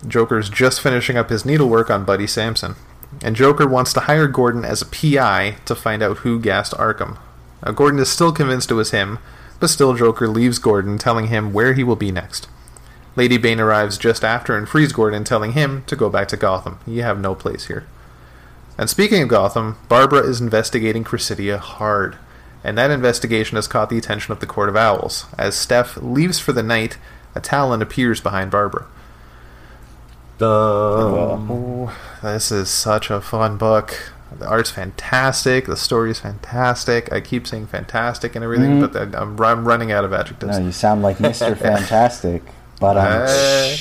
Joker's just finishing up his needlework on Buddy Sampson. And Joker wants to hire Gordon as a PI to find out who gassed Arkham. Now, Gordon is still convinced it was him, but still Joker leaves Gordon, telling him where he will be next. Lady Bane arrives just after and frees Gordon, telling him to go back to Gotham. You have no place here. And speaking of Gotham, Barbara is investigating Chrysidia hard. And that investigation has caught the attention of the Court of Owls. As Steph leaves for the night, a Talon appears behind Barbara. Oh, this is such a fun book. The art's fantastic. The story's fantastic. I keep saying fantastic and everything, mm-hmm. but I'm, I'm running out of adjectives. No, you sound like Mr. Fantastic, but um, Uh,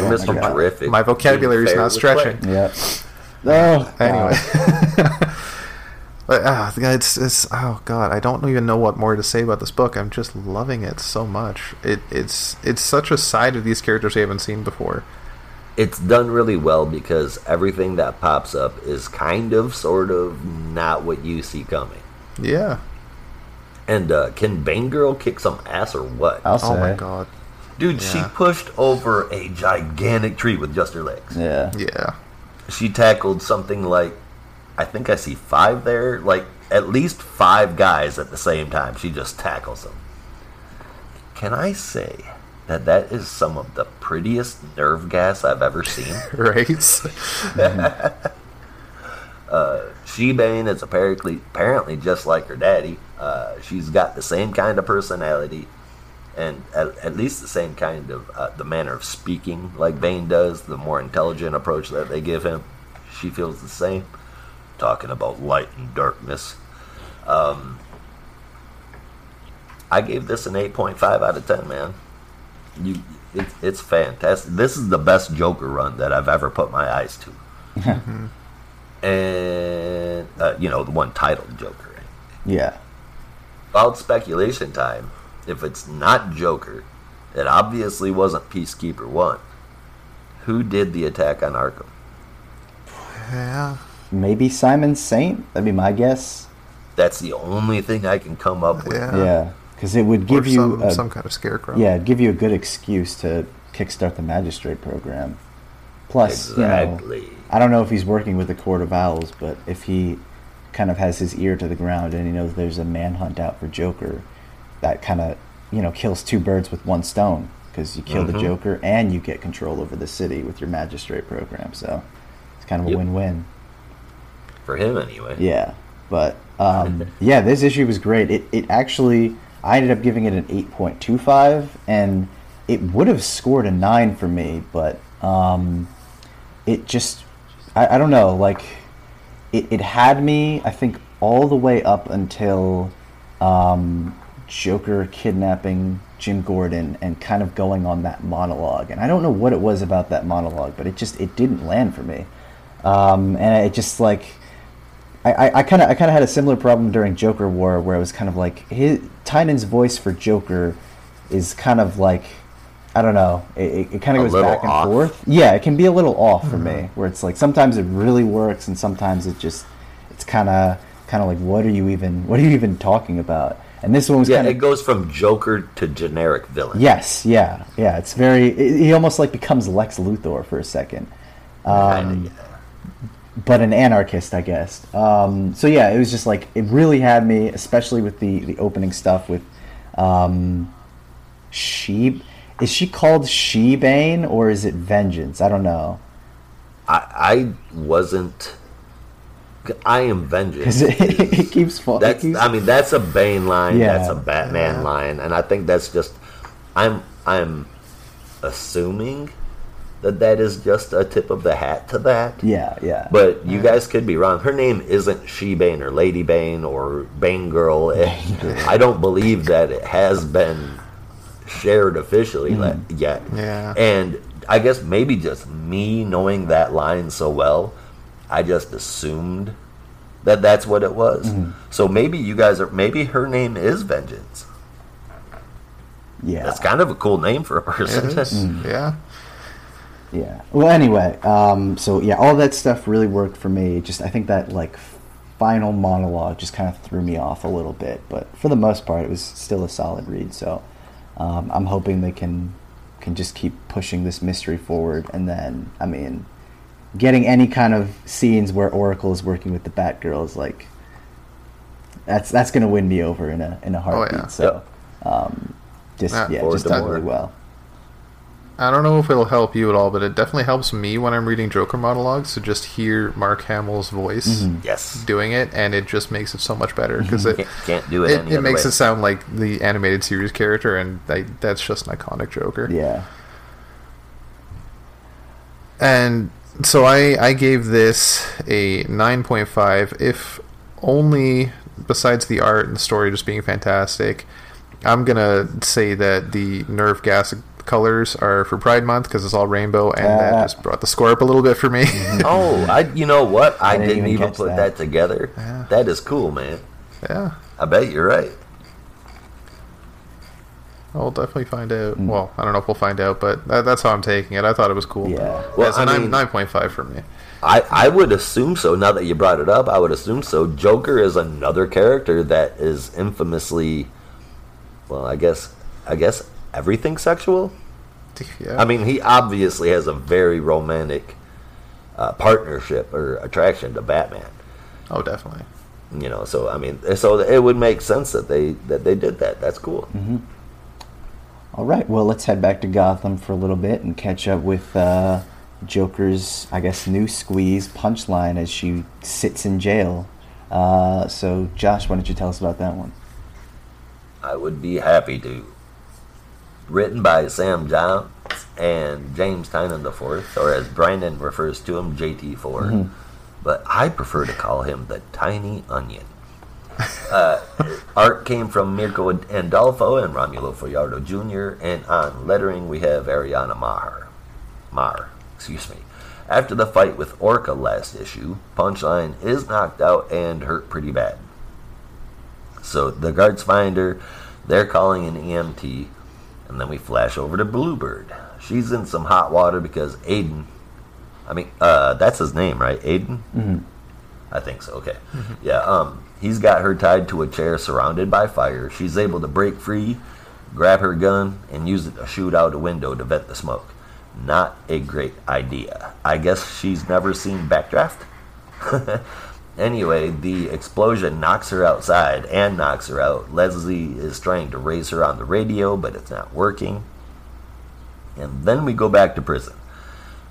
Oh my Mr. God. Terrific. my vocabulary's Being fair not stretching. play. yeah. Oh, Anyway. But, ah, it's, it's oh god, I don't even know what more to say about this book. I'm just loving it so much. It it's it's such a side of these characters we haven't seen before. It's done really well because everything that pops up is kind of, sort of, not what you see coming. Yeah. And uh, can Bane Girl kick some ass or what? I'll say. Oh my god. Dude, she pushed over a gigantic tree with just her legs. Yeah. Yeah. She tackled something like, I think I see five there, like at least five guys at the same time. She just tackles them. Can I say that that is some of the prettiest nerve gas I've ever seen. right? She-Bane is apparently apparently just like her daddy. Uh, she's got the same kind of personality, and at, at least the same kind of uh, the manner of speaking like Bane does. The more intelligent approach that they give him, she feels the same. Talking about light and darkness. Um, I gave this an eight point five out of ten. Man, you, it, it's fantastic. This is the best Joker run that I've ever put my eyes to and uh, you know the one titled Joker. Yeah. About speculation time, if it's not Joker, it obviously wasn't Peacekeeper One. Who did the attack on Arkham? yeah. Maybe Simon Saint? That'd be my guess. That's the only thing I can come up with. Yeah. Yeah. Because it would give or you some, a, some kind of scarecrow. yeah, it'd give you a good excuse to kickstart the magistrate program. Plus, you know, Exactly. I don't know if he's working with the Court of Owls, but if he kind of has his ear to the ground and he knows there's a manhunt out for Joker, that kind of you know kills two birds with one stone because you kill the Mhm. Joker and you get control over the city with your magistrate program. So it's kind of a Yep. win-win. For him, anyway. Yeah, but um, yeah, this issue was great. It it actually I ended up giving it an eight point two five, and it would have scored a nine for me, but um, it just I, I don't know like it, it had me I think all the way up until um, Joker kidnapping Jim Gordon and kind of going on that monologue, and I don't know what it was about that monologue, but it just it didn't land for me, um, and it just like. I kind of I kind of had a similar problem during Joker War where it was kind of like his Tynion's voice for Joker is kind of like I don't know it, it kind of goes back and off. forth yeah it can be a little off for me where it's like sometimes it really works and sometimes it just it's kind of kind of like what are you even what are you even talking about and this one was Yeah, kind it goes from Joker to generic villain. yes yeah yeah it's very it, he almost like becomes Lex Luthor for a second um, Kinda, yeah. but an anarchist, I guess. Um, so yeah, it was just like it really had me, especially with the the opening stuff with um, she. Is she called She Bane or is it Vengeance? I don't know I, I wasn't. I am vengeance. because it, it keeps falling. That's I mean that's a Bane line, Yeah. that's a Batman Yeah. line, and I think that's just I'm I'm assuming that that is just a tip of the hat to that. yeah, yeah. But you guys could be wrong. Her name isn't She Bane or Lady Bane or Bane Girl. It- I don't believe that it has been shared officially mm. le- yet. Yeah. And I guess maybe just me knowing that line so well, I just assumed that that's what it was. So maybe you guys are. Maybe her name is Vengeance. yeah, That's kind of a cool name for a It person. is. Yeah. Yeah. Well, anyway, um, so yeah, all that stuff really worked for me. Just I think that like final monologue just kind of threw me off a little bit, but for the most part, it was still a solid read. So um, I'm hoping they can can just keep pushing this mystery forward, and then I mean, getting any kind of scenes where Oracle is working with the Batgirl is like that's that's gonna win me over in a in a heartbeat. yeah. So um, just Yeah, yeah, just to done really well. I don't know if it'll help you at all, but it definitely helps me when I'm reading Joker monologues to just hear Mark Hamill's voice Mm-hmm. yes. doing it, and it just makes it so much better because it Can't, can't do it, it, any it makes way. it sound like the animated series character, and I, that's just an iconic Joker. Yeah. And so I I gave this a 9.5 if only besides the art and the story just being fantastic. I'm going to say that the nerve gas colors are for Pride month because it's all rainbow and Uh, that just brought the score up a little bit for me. Oh, I you know what? I, didn't didn't, even even put that. that, together. Yeah. That is cool, man. yeah. I bet you're right. I'll definitely find out. Mm. Well, I don't know if we'll find out, but that, that's how I'm taking it. I thought it was cool. Yeah. Well, It's a I nine- mean- 9.5 for me. I, I would assume so. Now that you brought it up, I would assume so. Joker is another character that is infamously, well, I guess, I guess everything sexual. Yeah. I mean, he obviously has a very romantic uh, partnership or attraction to Batman. oh, definitely. You know, so I mean, so it would make sense that they that they did that. That's cool. All right, well, let's head back to Gotham for a little bit and catch up with uh, Joker's, I guess, new squeeze punchline as she sits in jail. Uh, so, Josh, why don't you tell us about that one? I would be happy to. Written by Sam Johns and James Tynion IV, or as Brandon refers to him, JT4. But I prefer to call him the Tiny Onion. Uh, art came from Mirko Andolfo and Romulo Fajardo Jr., and on lettering we have Ariana Maher. Maher, excuse me. After the fight with Orca last issue, Punchline is knocked out and hurt pretty bad. So the guards find her, they're calling an EMT, and then we flash over to Bluebird. She's in some hot water because Aiden, I mean, uh, that's his name, right? Aiden? Mm-hmm. I think so. Okay. Yeah. Um, he's got her tied to a chair, surrounded by fire. She's able to break free, grab her gun, and use it to shoot out a window to vent the smoke. Not a great idea. I guess she's never seen Backdraft. anyway, the explosion knocks her outside and knocks her out. Leslie is trying to raise her on the radio, but it's not working. And then we go back to prison.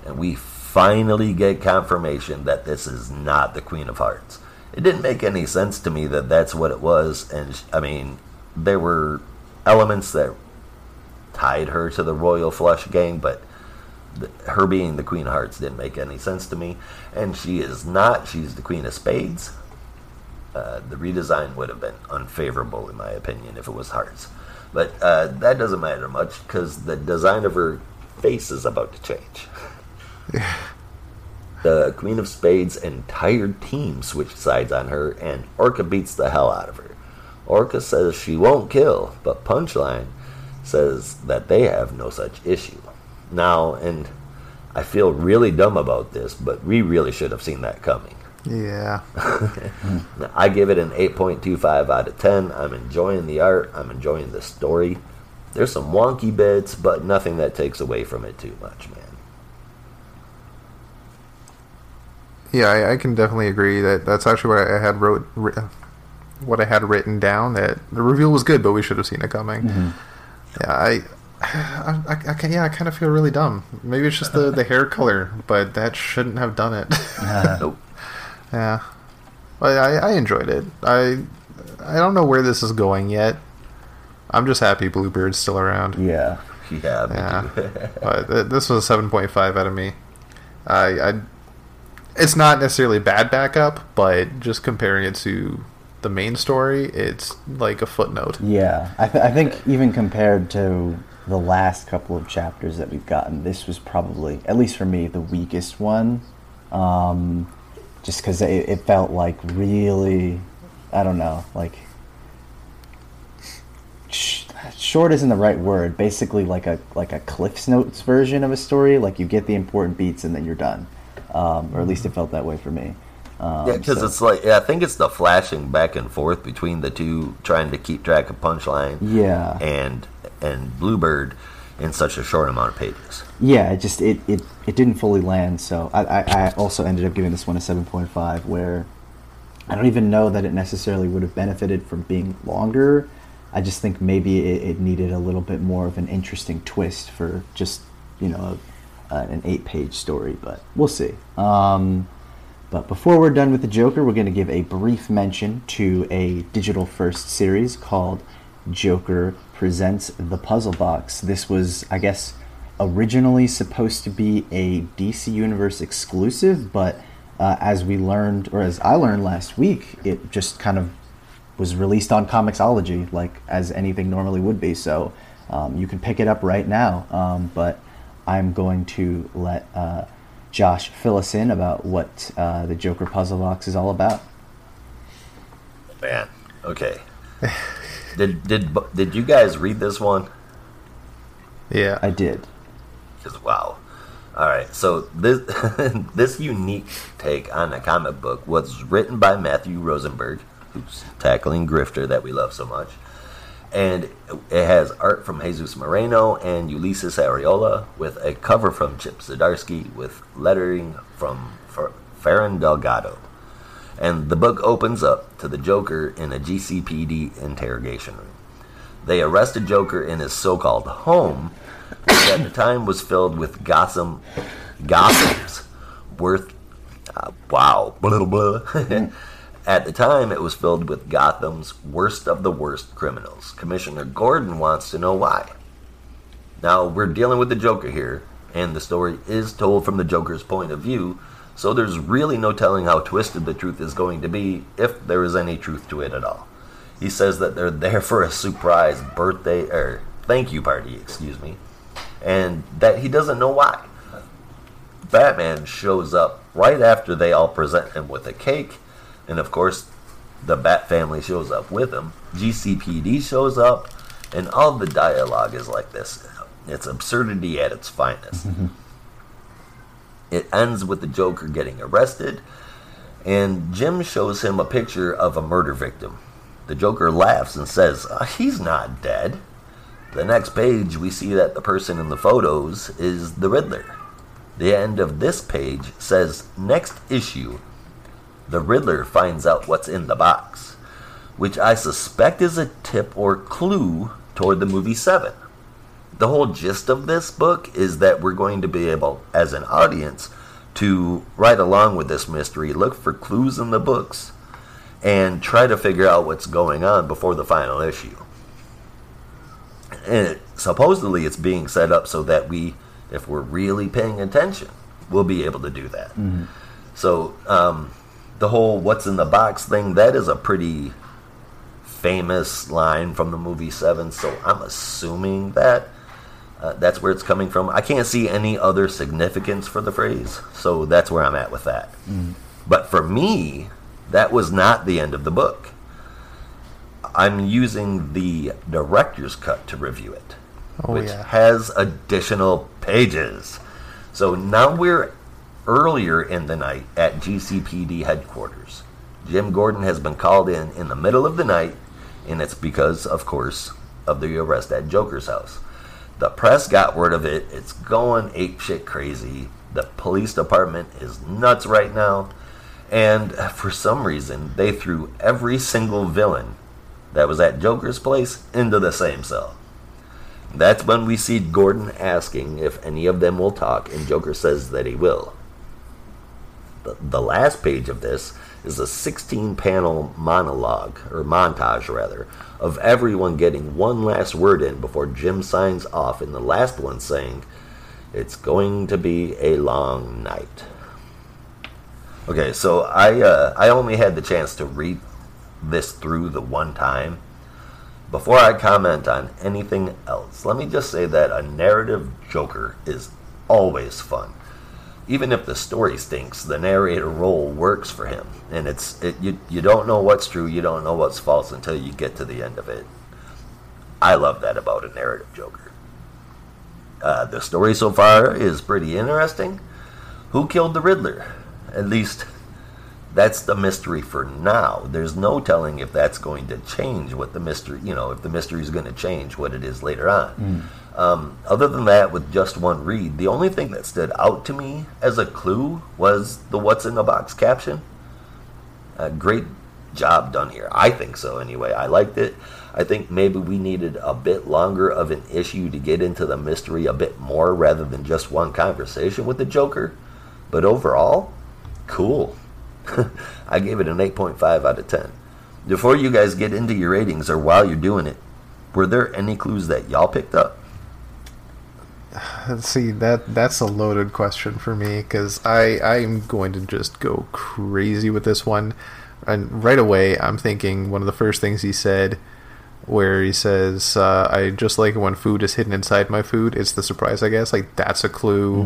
And we finally get confirmation that this is not the Queen of Hearts. It didn't make any sense to me that that's what it was. And I mean, there were elements that tied her to the Royal Flush Gang, but her being the Queen of Hearts didn't make any sense to me. And she is not. She's the Queen of Spades. Uh, the redesign would have been unfavorable, in my opinion, if it was Hearts. But uh, that doesn't matter much because the design of her face is about to change. the Queen of Spades' entire team switched sides on her, and Orca beats the hell out of her. Orca says she won't kill, but Punchline says that they have no such issue. Now, and I feel really dumb about this, but we really should have seen that coming. Yeah. I give it an 8.25 out of 10. I'm enjoying the art, I'm enjoying the story. There's some wonky bits, but nothing that takes away from it too much, man. Yeah, I, I can definitely agree that that's actually what I had wrote, ri- what I had written down. That the reveal was good, but we should have seen it coming. Mm-hmm. Yeah, I, I, I, I can, yeah, I kind of feel really dumb. Maybe it's just the, the hair color, but that shouldn't have done it. Nope. yeah, but I, I enjoyed it. I, I don't know where this is going yet. I'm just happy Bluebird's still around. Yeah. Yeah, Yeah, but th- this was a seven point five out of me. I, I, it's not necessarily bad backup, but just comparing it to the main story, it's like a footnote. Yeah, I, th- I think even compared to the last couple of chapters that we've gotten, this was probably, at least for me, the weakest one. Um, just because it, it felt like really, I don't know, like sh- short isn't the right word. Basically, like a like a Cliff's Notes version of a story. Like you get the important beats and then you're done, um, or at least it felt that way for me. Um, Yeah, because so- it's like yeah, I think it's the flashing back and forth between the two, trying to keep track of punchline yeah, and and Bluebird in such a short amount of pages. yeah, it just it, it, it didn't fully land. So I, I, I also ended up giving this one a seven point five, where I don't even know that it necessarily would have benefited from being longer. I just think maybe it, it needed a little bit more of an interesting twist for just you know a, an eight page story, but we'll see. Um, but before we're done with the Joker, we're going to give a brief mention to a digital first series called Joker Presents the Puzzle Box. This was, I guess, originally supposed to be a DC Universe exclusive, but uh, as we learned, or as I learned last week, it just kind of was released on Comixology, like as anything normally would be. So um, you can pick it up right now. Um, but I'm going to let uh, Josh fill us in about what uh, the Joker Puzzle Box is all about. Man, okay. did did did you guys read this one? Yeah, I did. Because wow. All right, so this this unique take on a comic book was written by Matthew Rosenberg, who's tackling Grifter that we love so much, and it has art from Jesus Moreno and Ulises Arreola, with a cover from Chip Zdarsky, with lettering from Fer- Ferran Delgado, and the book opens up to the Joker in a GCPD interrogation room. They arrested Joker in his so-called home, which at the time was filled with Gotham, Gotham's worth. Uh, wow, blah, blah, blah. At the time, it was filled with Gotham's worst of the worst criminals. Commissioner Gordon wants to know why. Now, we're dealing with the Joker here, and the story is told from the Joker's point of view, so there's really no telling how twisted the truth is going to be, if there is any truth to it at all. He says that they're there for a surprise birthday, or thank you party, excuse me, and that he doesn't know why. Batman shows up right after they all present him with a cake, and of course, the Bat family shows up with him. GCPD shows up, and all the dialogue is like this. It's absurdity at its finest. it ends with the Joker getting arrested, and Jim shows him a picture of a murder victim. The Joker laughs and says, "Uh, He's not dead. The next page, we see that the person in the photos is the Riddler. The end of this page says, Next issue, the Riddler finds out what's in the box, which I suspect is a tip or clue toward the movie 7. The whole gist of this book is that we're going to be able, as an audience, to ride along with this mystery, look for clues in the books, and try to figure out what's going on before the final issue. And it, supposedly it's being set up so that we, if we're really paying attention, we'll be able to do that. So, um, the whole what's in the box thing, that is a pretty famous line from the movie Seven. So I'm assuming that uh, that's where it's coming from. I can't see any other significance for the phrase, so that's where I'm at with that. But for me, that was not the end of the book. I'm using the director's cut to review it, Oh, which yeah. has additional pages. So now we're earlier in the night at GCPD headquarters. Jim Gordon has been called in in the middle of the night, and it's because, of course, of the arrest at Joker's house. The press got word of it. It's going ape shit crazy. The police department is nuts right now. And for some reason, they threw every single villain that was at Joker's place into the same cell. That's when we see Gordon asking if any of them will talk, and Joker says that he will. The, last page of this is a 16 panel monologue, or montage rather, of everyone getting one last word in before Jim signs off, and the last one saying, It's going to be a long night. Okay, so I uh, I only had the chance to read this through the one time. Before I comment on anything else, let me just say that a narrative Joker is always fun. Even if the story stinks, the narrator role works for him, and it's it, you you don't know what's true, you don't know what's false until you get to the end of it. I love that about a narrative Joker. Uh, the story so far is pretty interesting. Who killed the Riddler? At least that's the mystery for now. There's no telling if that's going to change what the mystery, you know, if the mystery is going to change what it is later on. Um, other than that, with just one read, the only thing that stood out to me as a clue was the "What's in the box" caption. Uh, great job done here. I think so, anyway. I liked it. I think maybe we needed a bit longer of an issue to get into the mystery a bit more rather than just one conversation with the Joker. But overall, cool. I gave it an 8.5 out of 10. Before you guys get into your ratings or while you're doing it, were there any clues that y'all picked up? See that that's a loaded question for me because I I'm going to just go crazy with this one, and right away I'm thinking one of the first things he said, where he says uh, I just like it when food is hidden inside my food. It's the surprise, I guess. Like that's a clue.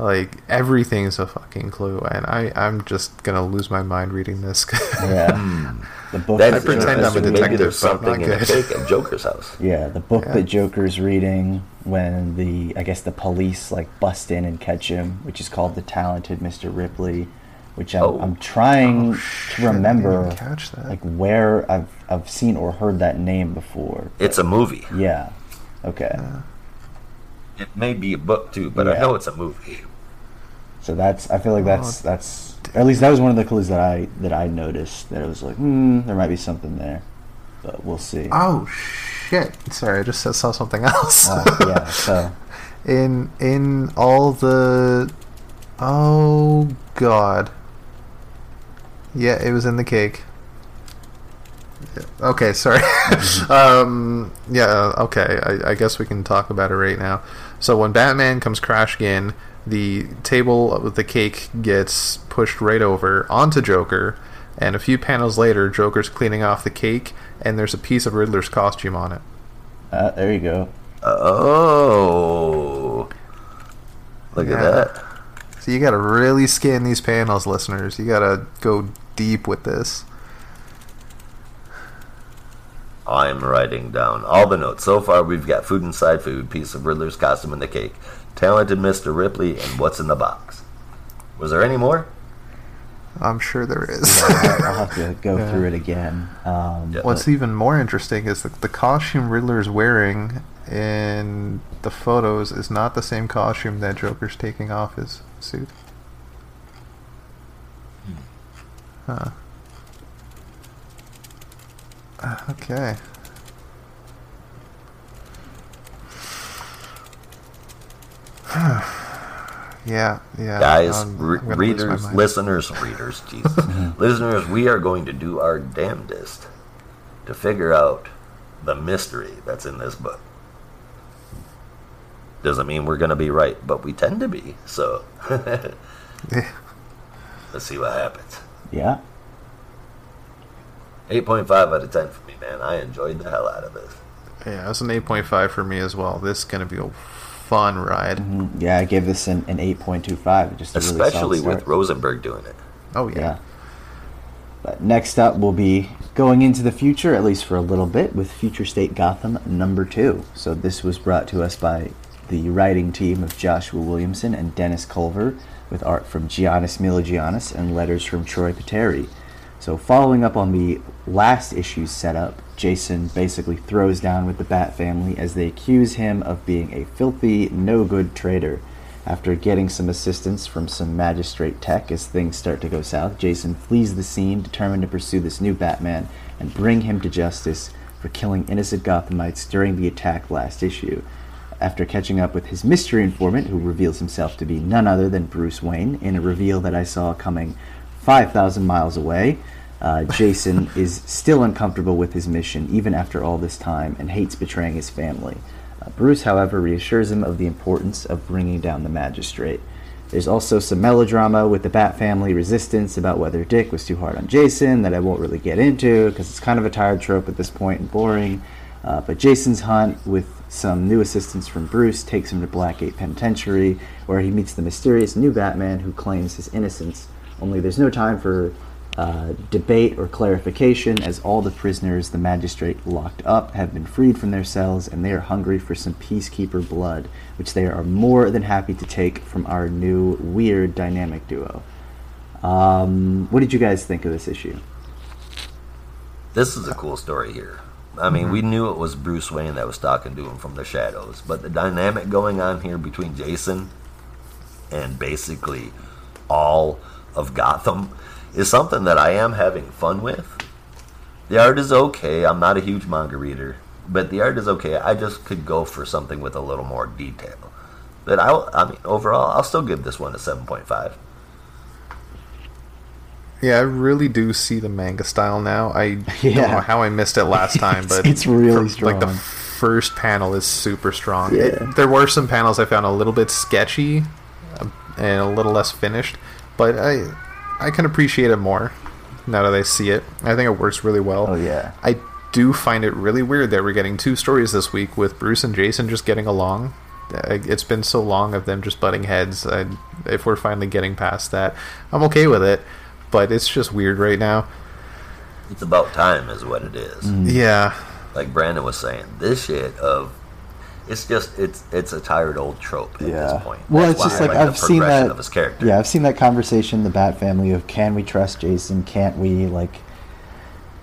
Like everything's a fucking clue, and I I'm just gonna lose my mind reading this. Yeah. Hmm. The book. That's I pretend I'm a. Maybe detective, there's but I'm something not in a good. cake at Joker's house. Yeah, the book Yeah. that Joker's reading when the I guess the police like bust in and catch him, which is called the Talented Mr. Ripley, which I'm, Oh. I'm trying Oh, to shit, I didn't remember catch that. like where I've I've seen or heard that name before. It's a movie. Yeah. Okay. It may be a book too, but I know it's a movie. So that's I feel like that's Oh, that's or at least that was one of the clues that I that I noticed that it was like hmm there might be something there, but we'll see. oh shit! Sorry, I just saw something else. Oh, yeah. So in in all the oh god yeah it was in the cake okay sorry um yeah okay I, I guess we can talk about it right now so when batman comes crashing in the table with the cake gets pushed right over onto joker and a few panels later joker's cleaning off the cake and there's a piece of riddler's costume on it uh, there you go. Oh, look Yeah. at that. So you got to really scan these panels, listeners. You got to go deep with this. I'm writing down all the notes. So far, we've got food inside food, piece of Riddler's costume in the cake, talented Mr. Ripley, and what's in the box. Was there any more? I'm sure there is. I'll, I'll have to go Yeah. through it again. Um, Yeah. What's even more interesting is that the costume Riddler is wearing in the photos is not the same costume that Joker's taking off his suit. Huh. Uh, Okay. yeah, yeah. Guys, um, re- I'm gonna lose my readers, listeners, readers, Jesus. listeners, we are going to do our damnedest to figure out the mystery that's in this book. Doesn't mean we're going to be right, but we tend to be. So Yeah. let's see what happens. yeah. 8.5 out of 10 for me, man. I enjoyed the hell out of this. Yeah, it's an 8.5 for me as well. This is going to be a fun ride. Mhm. Yeah, I gave this an, an 8.25. Just a really Especially with. Rosenberg doing it. Oh, yeah. Yeah. But next up, we'll be going into the future, at least for a little bit, with Future State Gotham number two. So this was brought to us by the writing team of Joshua Williamson and Dennis Culver, with art from Giannis Milogiannis and letters from Troy Peteri. So following up on the last issue's setup, Jason basically throws down with the Bat family as they accuse him of being a filthy, no-good traitor. After getting some assistance from some magistrate tech as things start to go south, Jason flees the scene, determined to pursue this new Batman and bring him to justice for killing innocent Gothamites during the attack last issue. After catching up with his mystery informant, who reveals himself to be none other than Bruce Wayne, in a reveal that I saw coming 5,000 miles away, uh, Jason is still uncomfortable with his mission even after all this time and hates betraying his family. Uh, Bruce, however, reassures him of the importance of bringing down the magistrate. There's also some melodrama with the Bat family resistance about whether Dick was too hard on Jason that I won't really get into because it's kind of a tired trope at this point and boring. Uh, but Jason's hunt with some new assistance from Bruce takes him to Blackgate Penitentiary, where he meets the mysterious new Batman who claims his innocence. Only there's no time for uh, debate or clarification, as all the prisoners the magistrate locked up have been freed from their cells and they are hungry for some peacekeeper blood, which they are more than happy to take from our new weird dynamic duo. Um, what did you guys think of this issue? This is a cool story here. I mean, we knew it was Bruce Wayne that was talking to him from the shadows, but the dynamic going on here between Jason and basically all of Gotham is something that I am having fun with. The art is okay. I'm not a huge manga reader, but the art is okay. I just could go for something with a little more detail. But I, I mean, overall, I'll still give this one a 7.5. Yeah, I really do see the manga style now. I don't know how I missed it last time, but it's really from- Like the first panel is super strong. Yeah. It- there were some panels I found a little bit sketchy uh, and a little less finished, but I I can appreciate it more now that I see it. I think it works really well. Oh, yeah. I do find it really weird that we're getting two stories this week with Bruce and Jason just getting along. It's been so long of them just butting heads. I, if we're finally getting past that, I'm okay with it. But it's just weird right now. It's about time, is what it is. Mm-hmm. Yeah, like Brandon was saying, this shit of it's just it's it's a tired old trope at this point. Well, That's it's just I like, I've seen that. of his character. Yeah, I've seen that conversation in the Bat family of can we trust Jason? Can't we? Like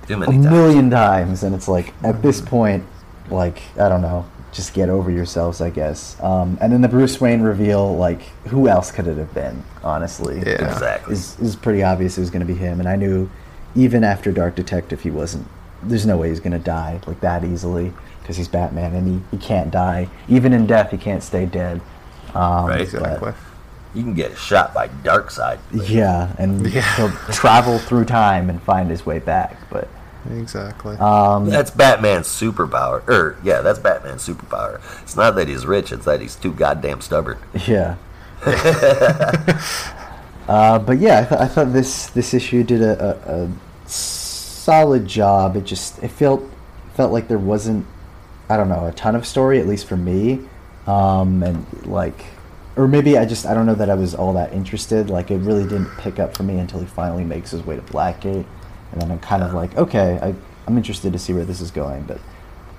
a times. million times, and it's like at this point, like I don't know, just get over yourselves, I guess. Um, and then the Bruce Wayne reveal, like who else could it have been? Honestly, Yeah. Exactly. is is pretty obvious it was going to be him, and I knew even after Dark Detective, he wasn't. There's no way he's going to die like that easily. Because he's Batman and he, he can't die. Even in death, he can't stay dead. Um, Right. Exactly. You can get shot by Darkseid. Yeah, and Yeah. he'll travel through time and find his way back. But Exactly. um, That's Batman's superpower. Or yeah, that's Batman's superpower. It's not that he's rich; it's that he's too goddamn stubborn. Yeah. uh, but yeah, I, th- I thought this this issue did a, a, a solid job. It just it felt felt like there wasn't I don't know a ton of story at least for me, um, and like or maybe I just I don't know that I was all that interested. Like it really didn't pick up for me until he finally makes his way to Blackgate, and then I'm kind of like okay, I, I'm interested to see where this is going, but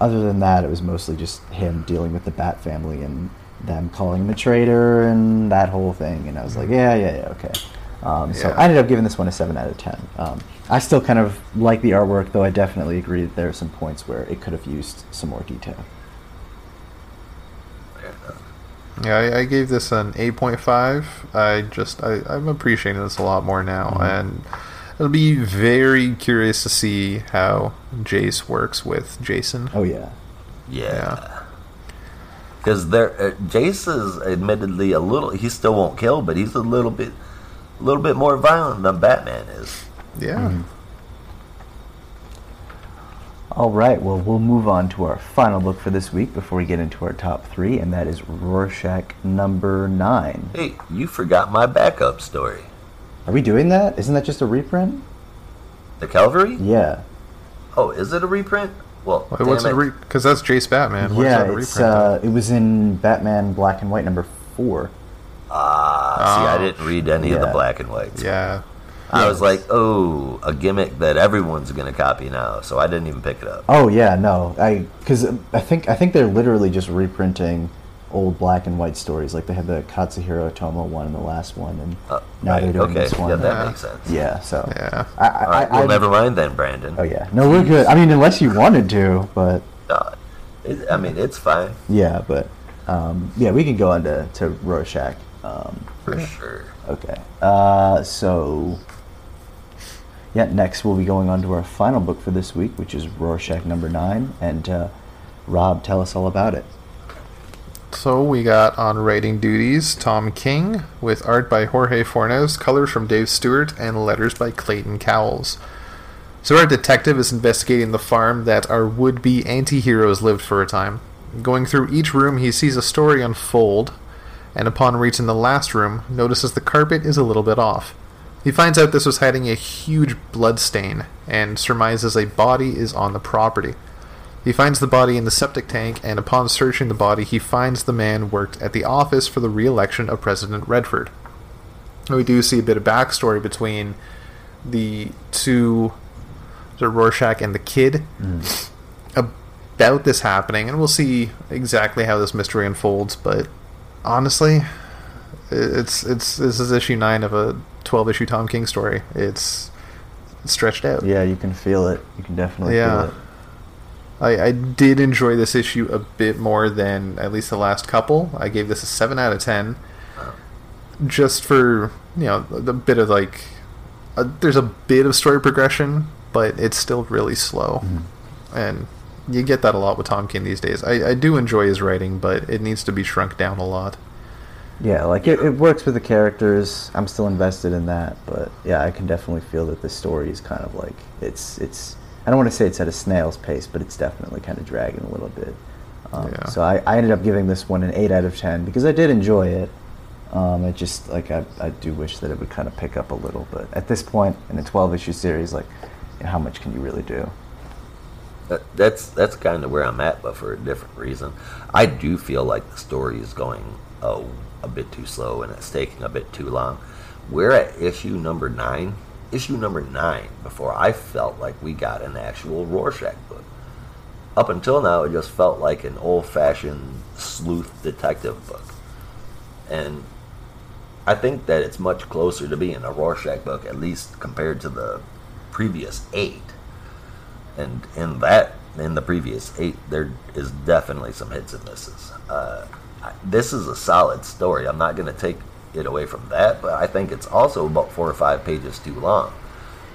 other than that, it was mostly just him dealing with the Bat family and them calling him a traitor and that whole thing. And I was like, yeah, yeah, yeah, okay. Um, So Yeah. I ended up giving this one a seven out of ten. Um, I still kind of like the artwork, though. I definitely agree that there are some points where it could have used some more detail. Yeah, I, I gave this an 8.5. I just, I, I'm appreciating this a lot more now. Mm-hmm. And it'll be very curious to see how Jace works with Jason. Oh yeah, Yeah. Because there, uh, Jace is admittedly a little. He still won't kill, but he's a little bit, a little bit more violent than Batman is. Yeah. Mm-hmm. All right, well, we'll move on to our final book for this week before we get into our top three, and that is Rorschach number nine. Hey, you forgot my backup story. Are we doing that? Isn't that just a reprint? The Calvary? Yeah. Oh, is it a reprint? Well, Wait, What's damn it? it. Because that's Jace Batman. What's yeah, that a it's uh, it was in Batman Black and White number four. Ah, see, I Oh. didn't read any of the black and whites. Yeah. I was like, oh, a gimmick that everyone's gonna copy now, so I didn't even pick it up. Oh yeah, no, I because I think I think they're literally just reprinting old black and white stories. Like they had the Katsuhiro Otomo one and the last one, and Uh, now right, they're doing okay, this one. yeah, that Yeah. makes sense. Yeah, so Yeah. I, I, All right, well, I- never mind then, Brandon. Oh yeah, no, we're good. I mean, unless you wanted to, but Uh, it, I mean, it's fine yeah, but um, yeah, we can go on to to Rorschach. Um, for sure. Okay. Uh, so, yeah, next we'll be going on to our final book for this week, which is Rorschach number nine. And uh, Rob, tell us all about it. So we got on writing duties Tom King with art by Jorge Fornes, colors from Dave Stewart, and letters by Clayton Cowles. So our detective is investigating the farm that our would-be anti-heroes lived for a time. Going through each room, he sees a story unfold, and upon reaching the last room, notices the carpet is a little bit off. He finds out this was hiding a huge blood stain, and surmises a body is on the property. He finds the body in the septic tank, and upon searching the body, he finds the man worked at the office for the re-election of President Redford. We do see a bit of backstory between the two, the Rorschach and the kid, mm. about this happening, and we'll see exactly how this mystery unfolds. But honestly, it's it's this is issue nine of a twelve issue Tom King story. It's stretched out. Yeah, you can feel it. You can definitely Yeah. feel it. I, I did enjoy this issue a bit more than at least the last couple. I gave this a seven out of ten, just for you know the bit of like, a, there's a bit of story progression, but it's still really slow, mm-hmm. and you get that a lot with Tom King these days. I, I do enjoy his writing, but it needs to be shrunk down a lot. Yeah, like it, it works with the characters. I'm still invested in that, but yeah, I can definitely feel that the story is kind of like it's it's. I don't want to say it's at a snail's pace, but it's definitely kind of dragging a little bit. Um, Yeah. So I, I ended up giving this one an eight out of ten because I did enjoy it. Um, it just like I, I do wish that it would kind of pick up a little, but at this point in a 12 issue series, like you know, how much can you really do? That, that's that's kind of where I'm at, but for a different reason. I do feel like the story is going oh, a bit too slow and it's taking a bit too long. We're at issue number nine, issue number nine, before I felt like we got an actual Rorschach book. Up until now, it just felt like an old-fashioned sleuth detective book, and I think that it's much closer to being a Rorschach book, at least compared to the previous eight and in that in the previous eight there is definitely some hits and misses. Uh, this is a solid story. I'm not going to take it away from that but i think it's also about four or five pages too long.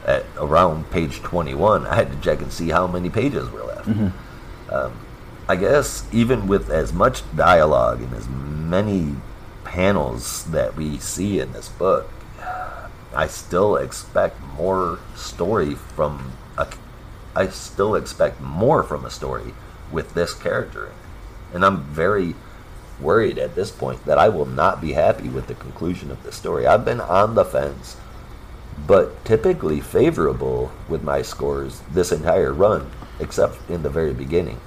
At around page 21 i had to check and see how many pages were left. Um, I guess even with as much dialogue and as many panels that we see in this book, I still expect more story from. I still expect more from a story with this character, and I'm very worried at this point that I will not be happy with the conclusion of the story. I've been on the fence, but typically favorable with my scores this entire run, except in the very beginning.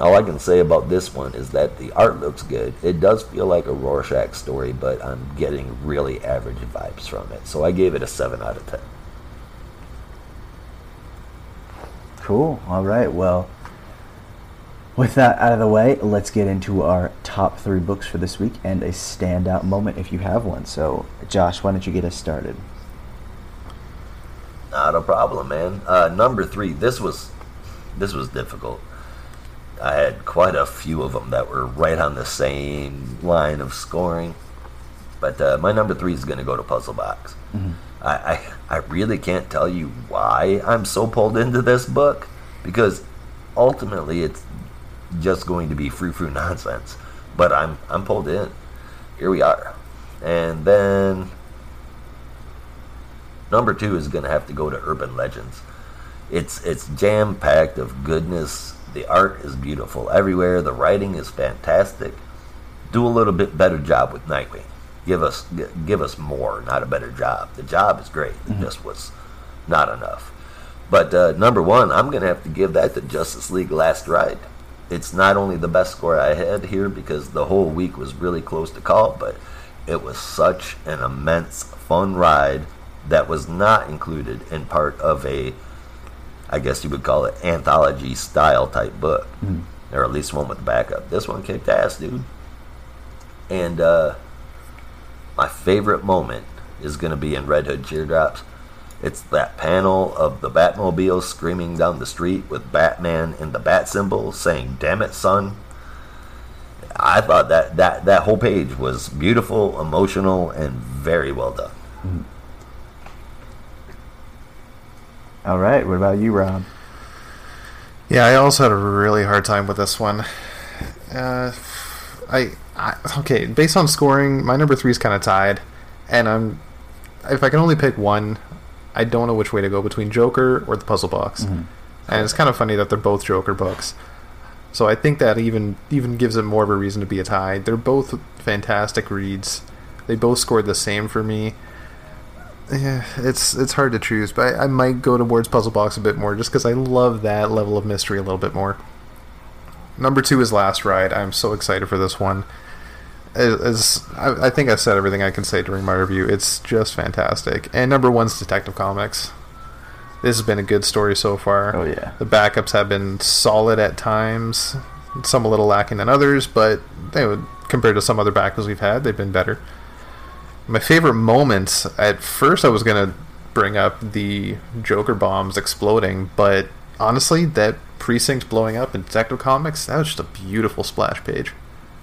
All I can say about this one is that the art looks good. It does feel like a Rorschach story, but I'm getting really average vibes from it. So I gave it a 7 out of 10. Cool. All right. Well, with that out of the way, let's get into our top three books for this week and a standout moment if you have one. So, Josh, why don't you get us started? Not a problem, man. Uh, number three. This was this was difficult. I had quite a few of them that were right on the same line of scoring. But uh, my number three is going to go to Puzzle Box. I, I I really can't tell you why I'm so pulled into this book because ultimately it's just going to be frou frou nonsense. But I'm I'm pulled in. Here we are, and then number two is going to have to go to Urban Legends. It's it's jam packed of goodness. The art is beautiful everywhere. The writing is fantastic. Do a little bit better job with Nightwing. Give us give us more, not a better job. The job is great. It just was not enough. But uh, number one, I'm going to have to give that to Justice League Last Ride. It's not only the best score I had here because the whole week was really close to call, but it was such an immense fun ride that was not included in part of a, I guess you would call it anthology style type book, or at least one with backup. This one kicked ass, dude. And uh, my favorite moment is going to be in Red Hood Teardrops. It's that panel of the Batmobile screaming down the street with Batman in the bat symbol saying, Damn it, son. I thought that, that, that whole page was beautiful, emotional, and very well done. All right. What about you, Rob? Yeah, I also had a really hard time with this one. Uh, I, I okay, based on scoring, my number three is kind of tied, and I'm if I can only pick one, I don't know which way to go between Joker or the Puzzle Box, mm-hmm. and it's kind of funny that they're both Joker books. So I think that even even gives it more of a reason to be a tie. They're both fantastic reads. They both scored the same for me. Yeah, it's it's hard to choose, but I, I might go towards Puzzle Box a bit more just because I love that level of mystery a little bit more. Number two is Last Ride. I'm so excited for this one. As, I, I think I said everything I can say during my review. It's just fantastic. And number one's Detective Comics. This has been a good story so far. Oh, yeah. The backups have been solid at times, some a little lacking than others, but they would compared to some other backups we've had, they've been better. My favorite moments, at first I was going to bring up the Joker bombs exploding, but honestly, that precinct blowing up in Detective Comics, that was just a beautiful splash page.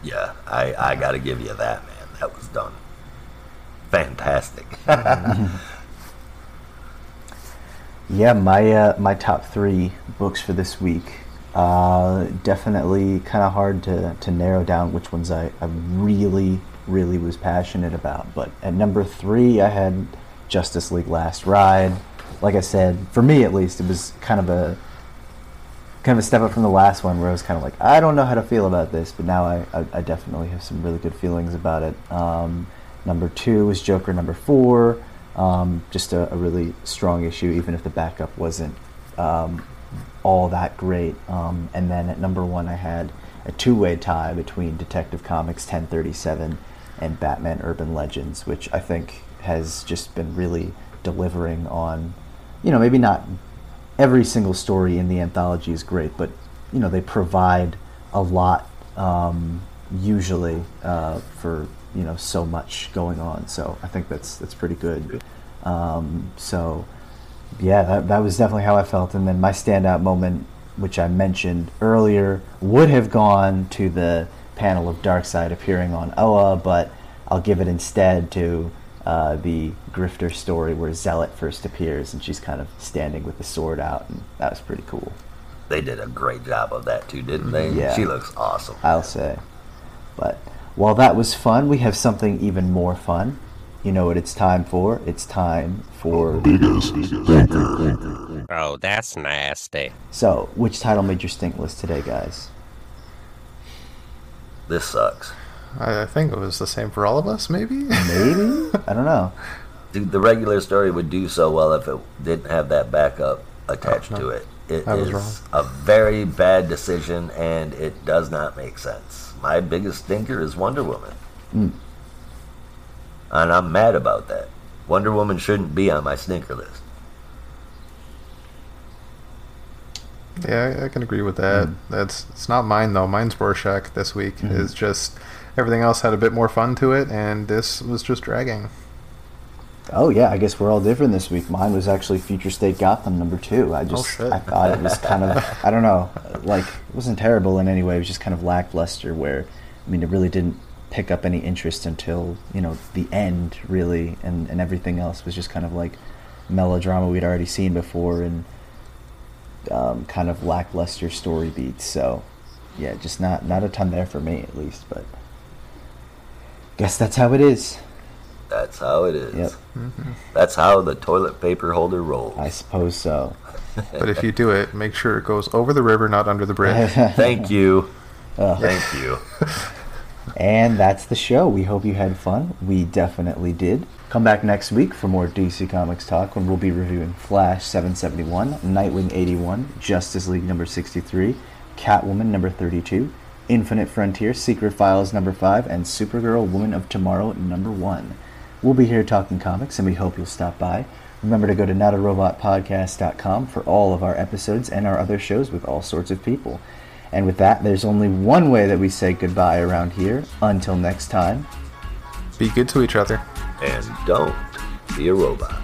Yeah, I, I got to give you that, man. That was done. Fantastic. Yeah, my uh, my top three books for this week. Uh, definitely kind of hard to, to narrow down which ones I, I really, really was passionate about. But at number three, I had Justice League Last Ride. Like I said, for me at least, it was kind of a kind of a step up from the last one where I was kind of like, I don't know how to feel about this, but now I, I, I definitely have some really good feelings about it. Um, number two was Joker. Number four, um, just a, a really strong issue, even if the backup wasn't um, all that great. Um, and then at number one, I had a two-way tie between Detective Comics 1037 and Batman Urban Legends, which I think has just been really delivering on, you know, maybe not every single story in the anthology is great, but you know they provide a lot um, usually uh, for you know so much going on. So I think that's that's pretty good. Um, so yeah, that, that was definitely how I felt. And then my standout moment, which I mentioned earlier, would have gone to the panel of Darkseid appearing on Oa, but I'll give it instead to uh, the Grifter story where Zealot first appears and she's kind of standing with the sword out, and that was pretty cool. They did a great job of that too, didn't they? Yeah. She looks awesome. I'll say. But while that was fun, we have something even more fun. You know what it's time for? It's time for. Oh, that's nasty. So, which title made your stink list today, guys? This sucks. I, I think it was the same for all of us, maybe? Maybe? I don't know. Dude, the regular story would do so well if it didn't have that backup attached Oh, no. to it. It I was is wrong. a very bad decision, and it does not make sense. My biggest stinker is Wonder Woman, Mm. and I'm mad about that. Wonder Woman shouldn't be on my stinker list. Yeah, I, I can agree with that. Mm. That's it's not mine though. Mine's Rorschach this week. Mm-hmm. It's just everything else had a bit more fun to it, and this was just dragging. Oh yeah, I guess we're all different this week. Mine was actually Future State Gotham number two. I just shit. I thought it was kind of I don't know, like it wasn't terrible in any way. It was just kind of lackluster. Where I mean, it really didn't pick up any interest until you know the end, really, and and everything else was just kind of like melodrama we'd already seen before and um, kind of lackluster story beats. So yeah, just not not a ton there for me at least. But guess that's how it is. That's how it is. Yep. Mm-hmm. That's how the toilet paper holder rolls. I suppose so. But if you do it, make sure it goes over the river, not under the bridge. Thank you. Ugh. Thank you. And that's the show. We hope you had fun. We definitely did. Come back next week for more DC Comics talk when we'll be reviewing Flash 771, Nightwing 81, Justice League number 63, Catwoman number 32, Infinite Frontier, Secret Files number 5, and Supergirl Woman of Tomorrow number 1. We'll be here talking comics, and we hope you'll stop by. Remember to go to notarobotpodcast.com for all of our episodes and our other shows with all sorts of people. And with that, there's only one way that we say goodbye around here. Until next time. Be good to each other. And don't be a robot.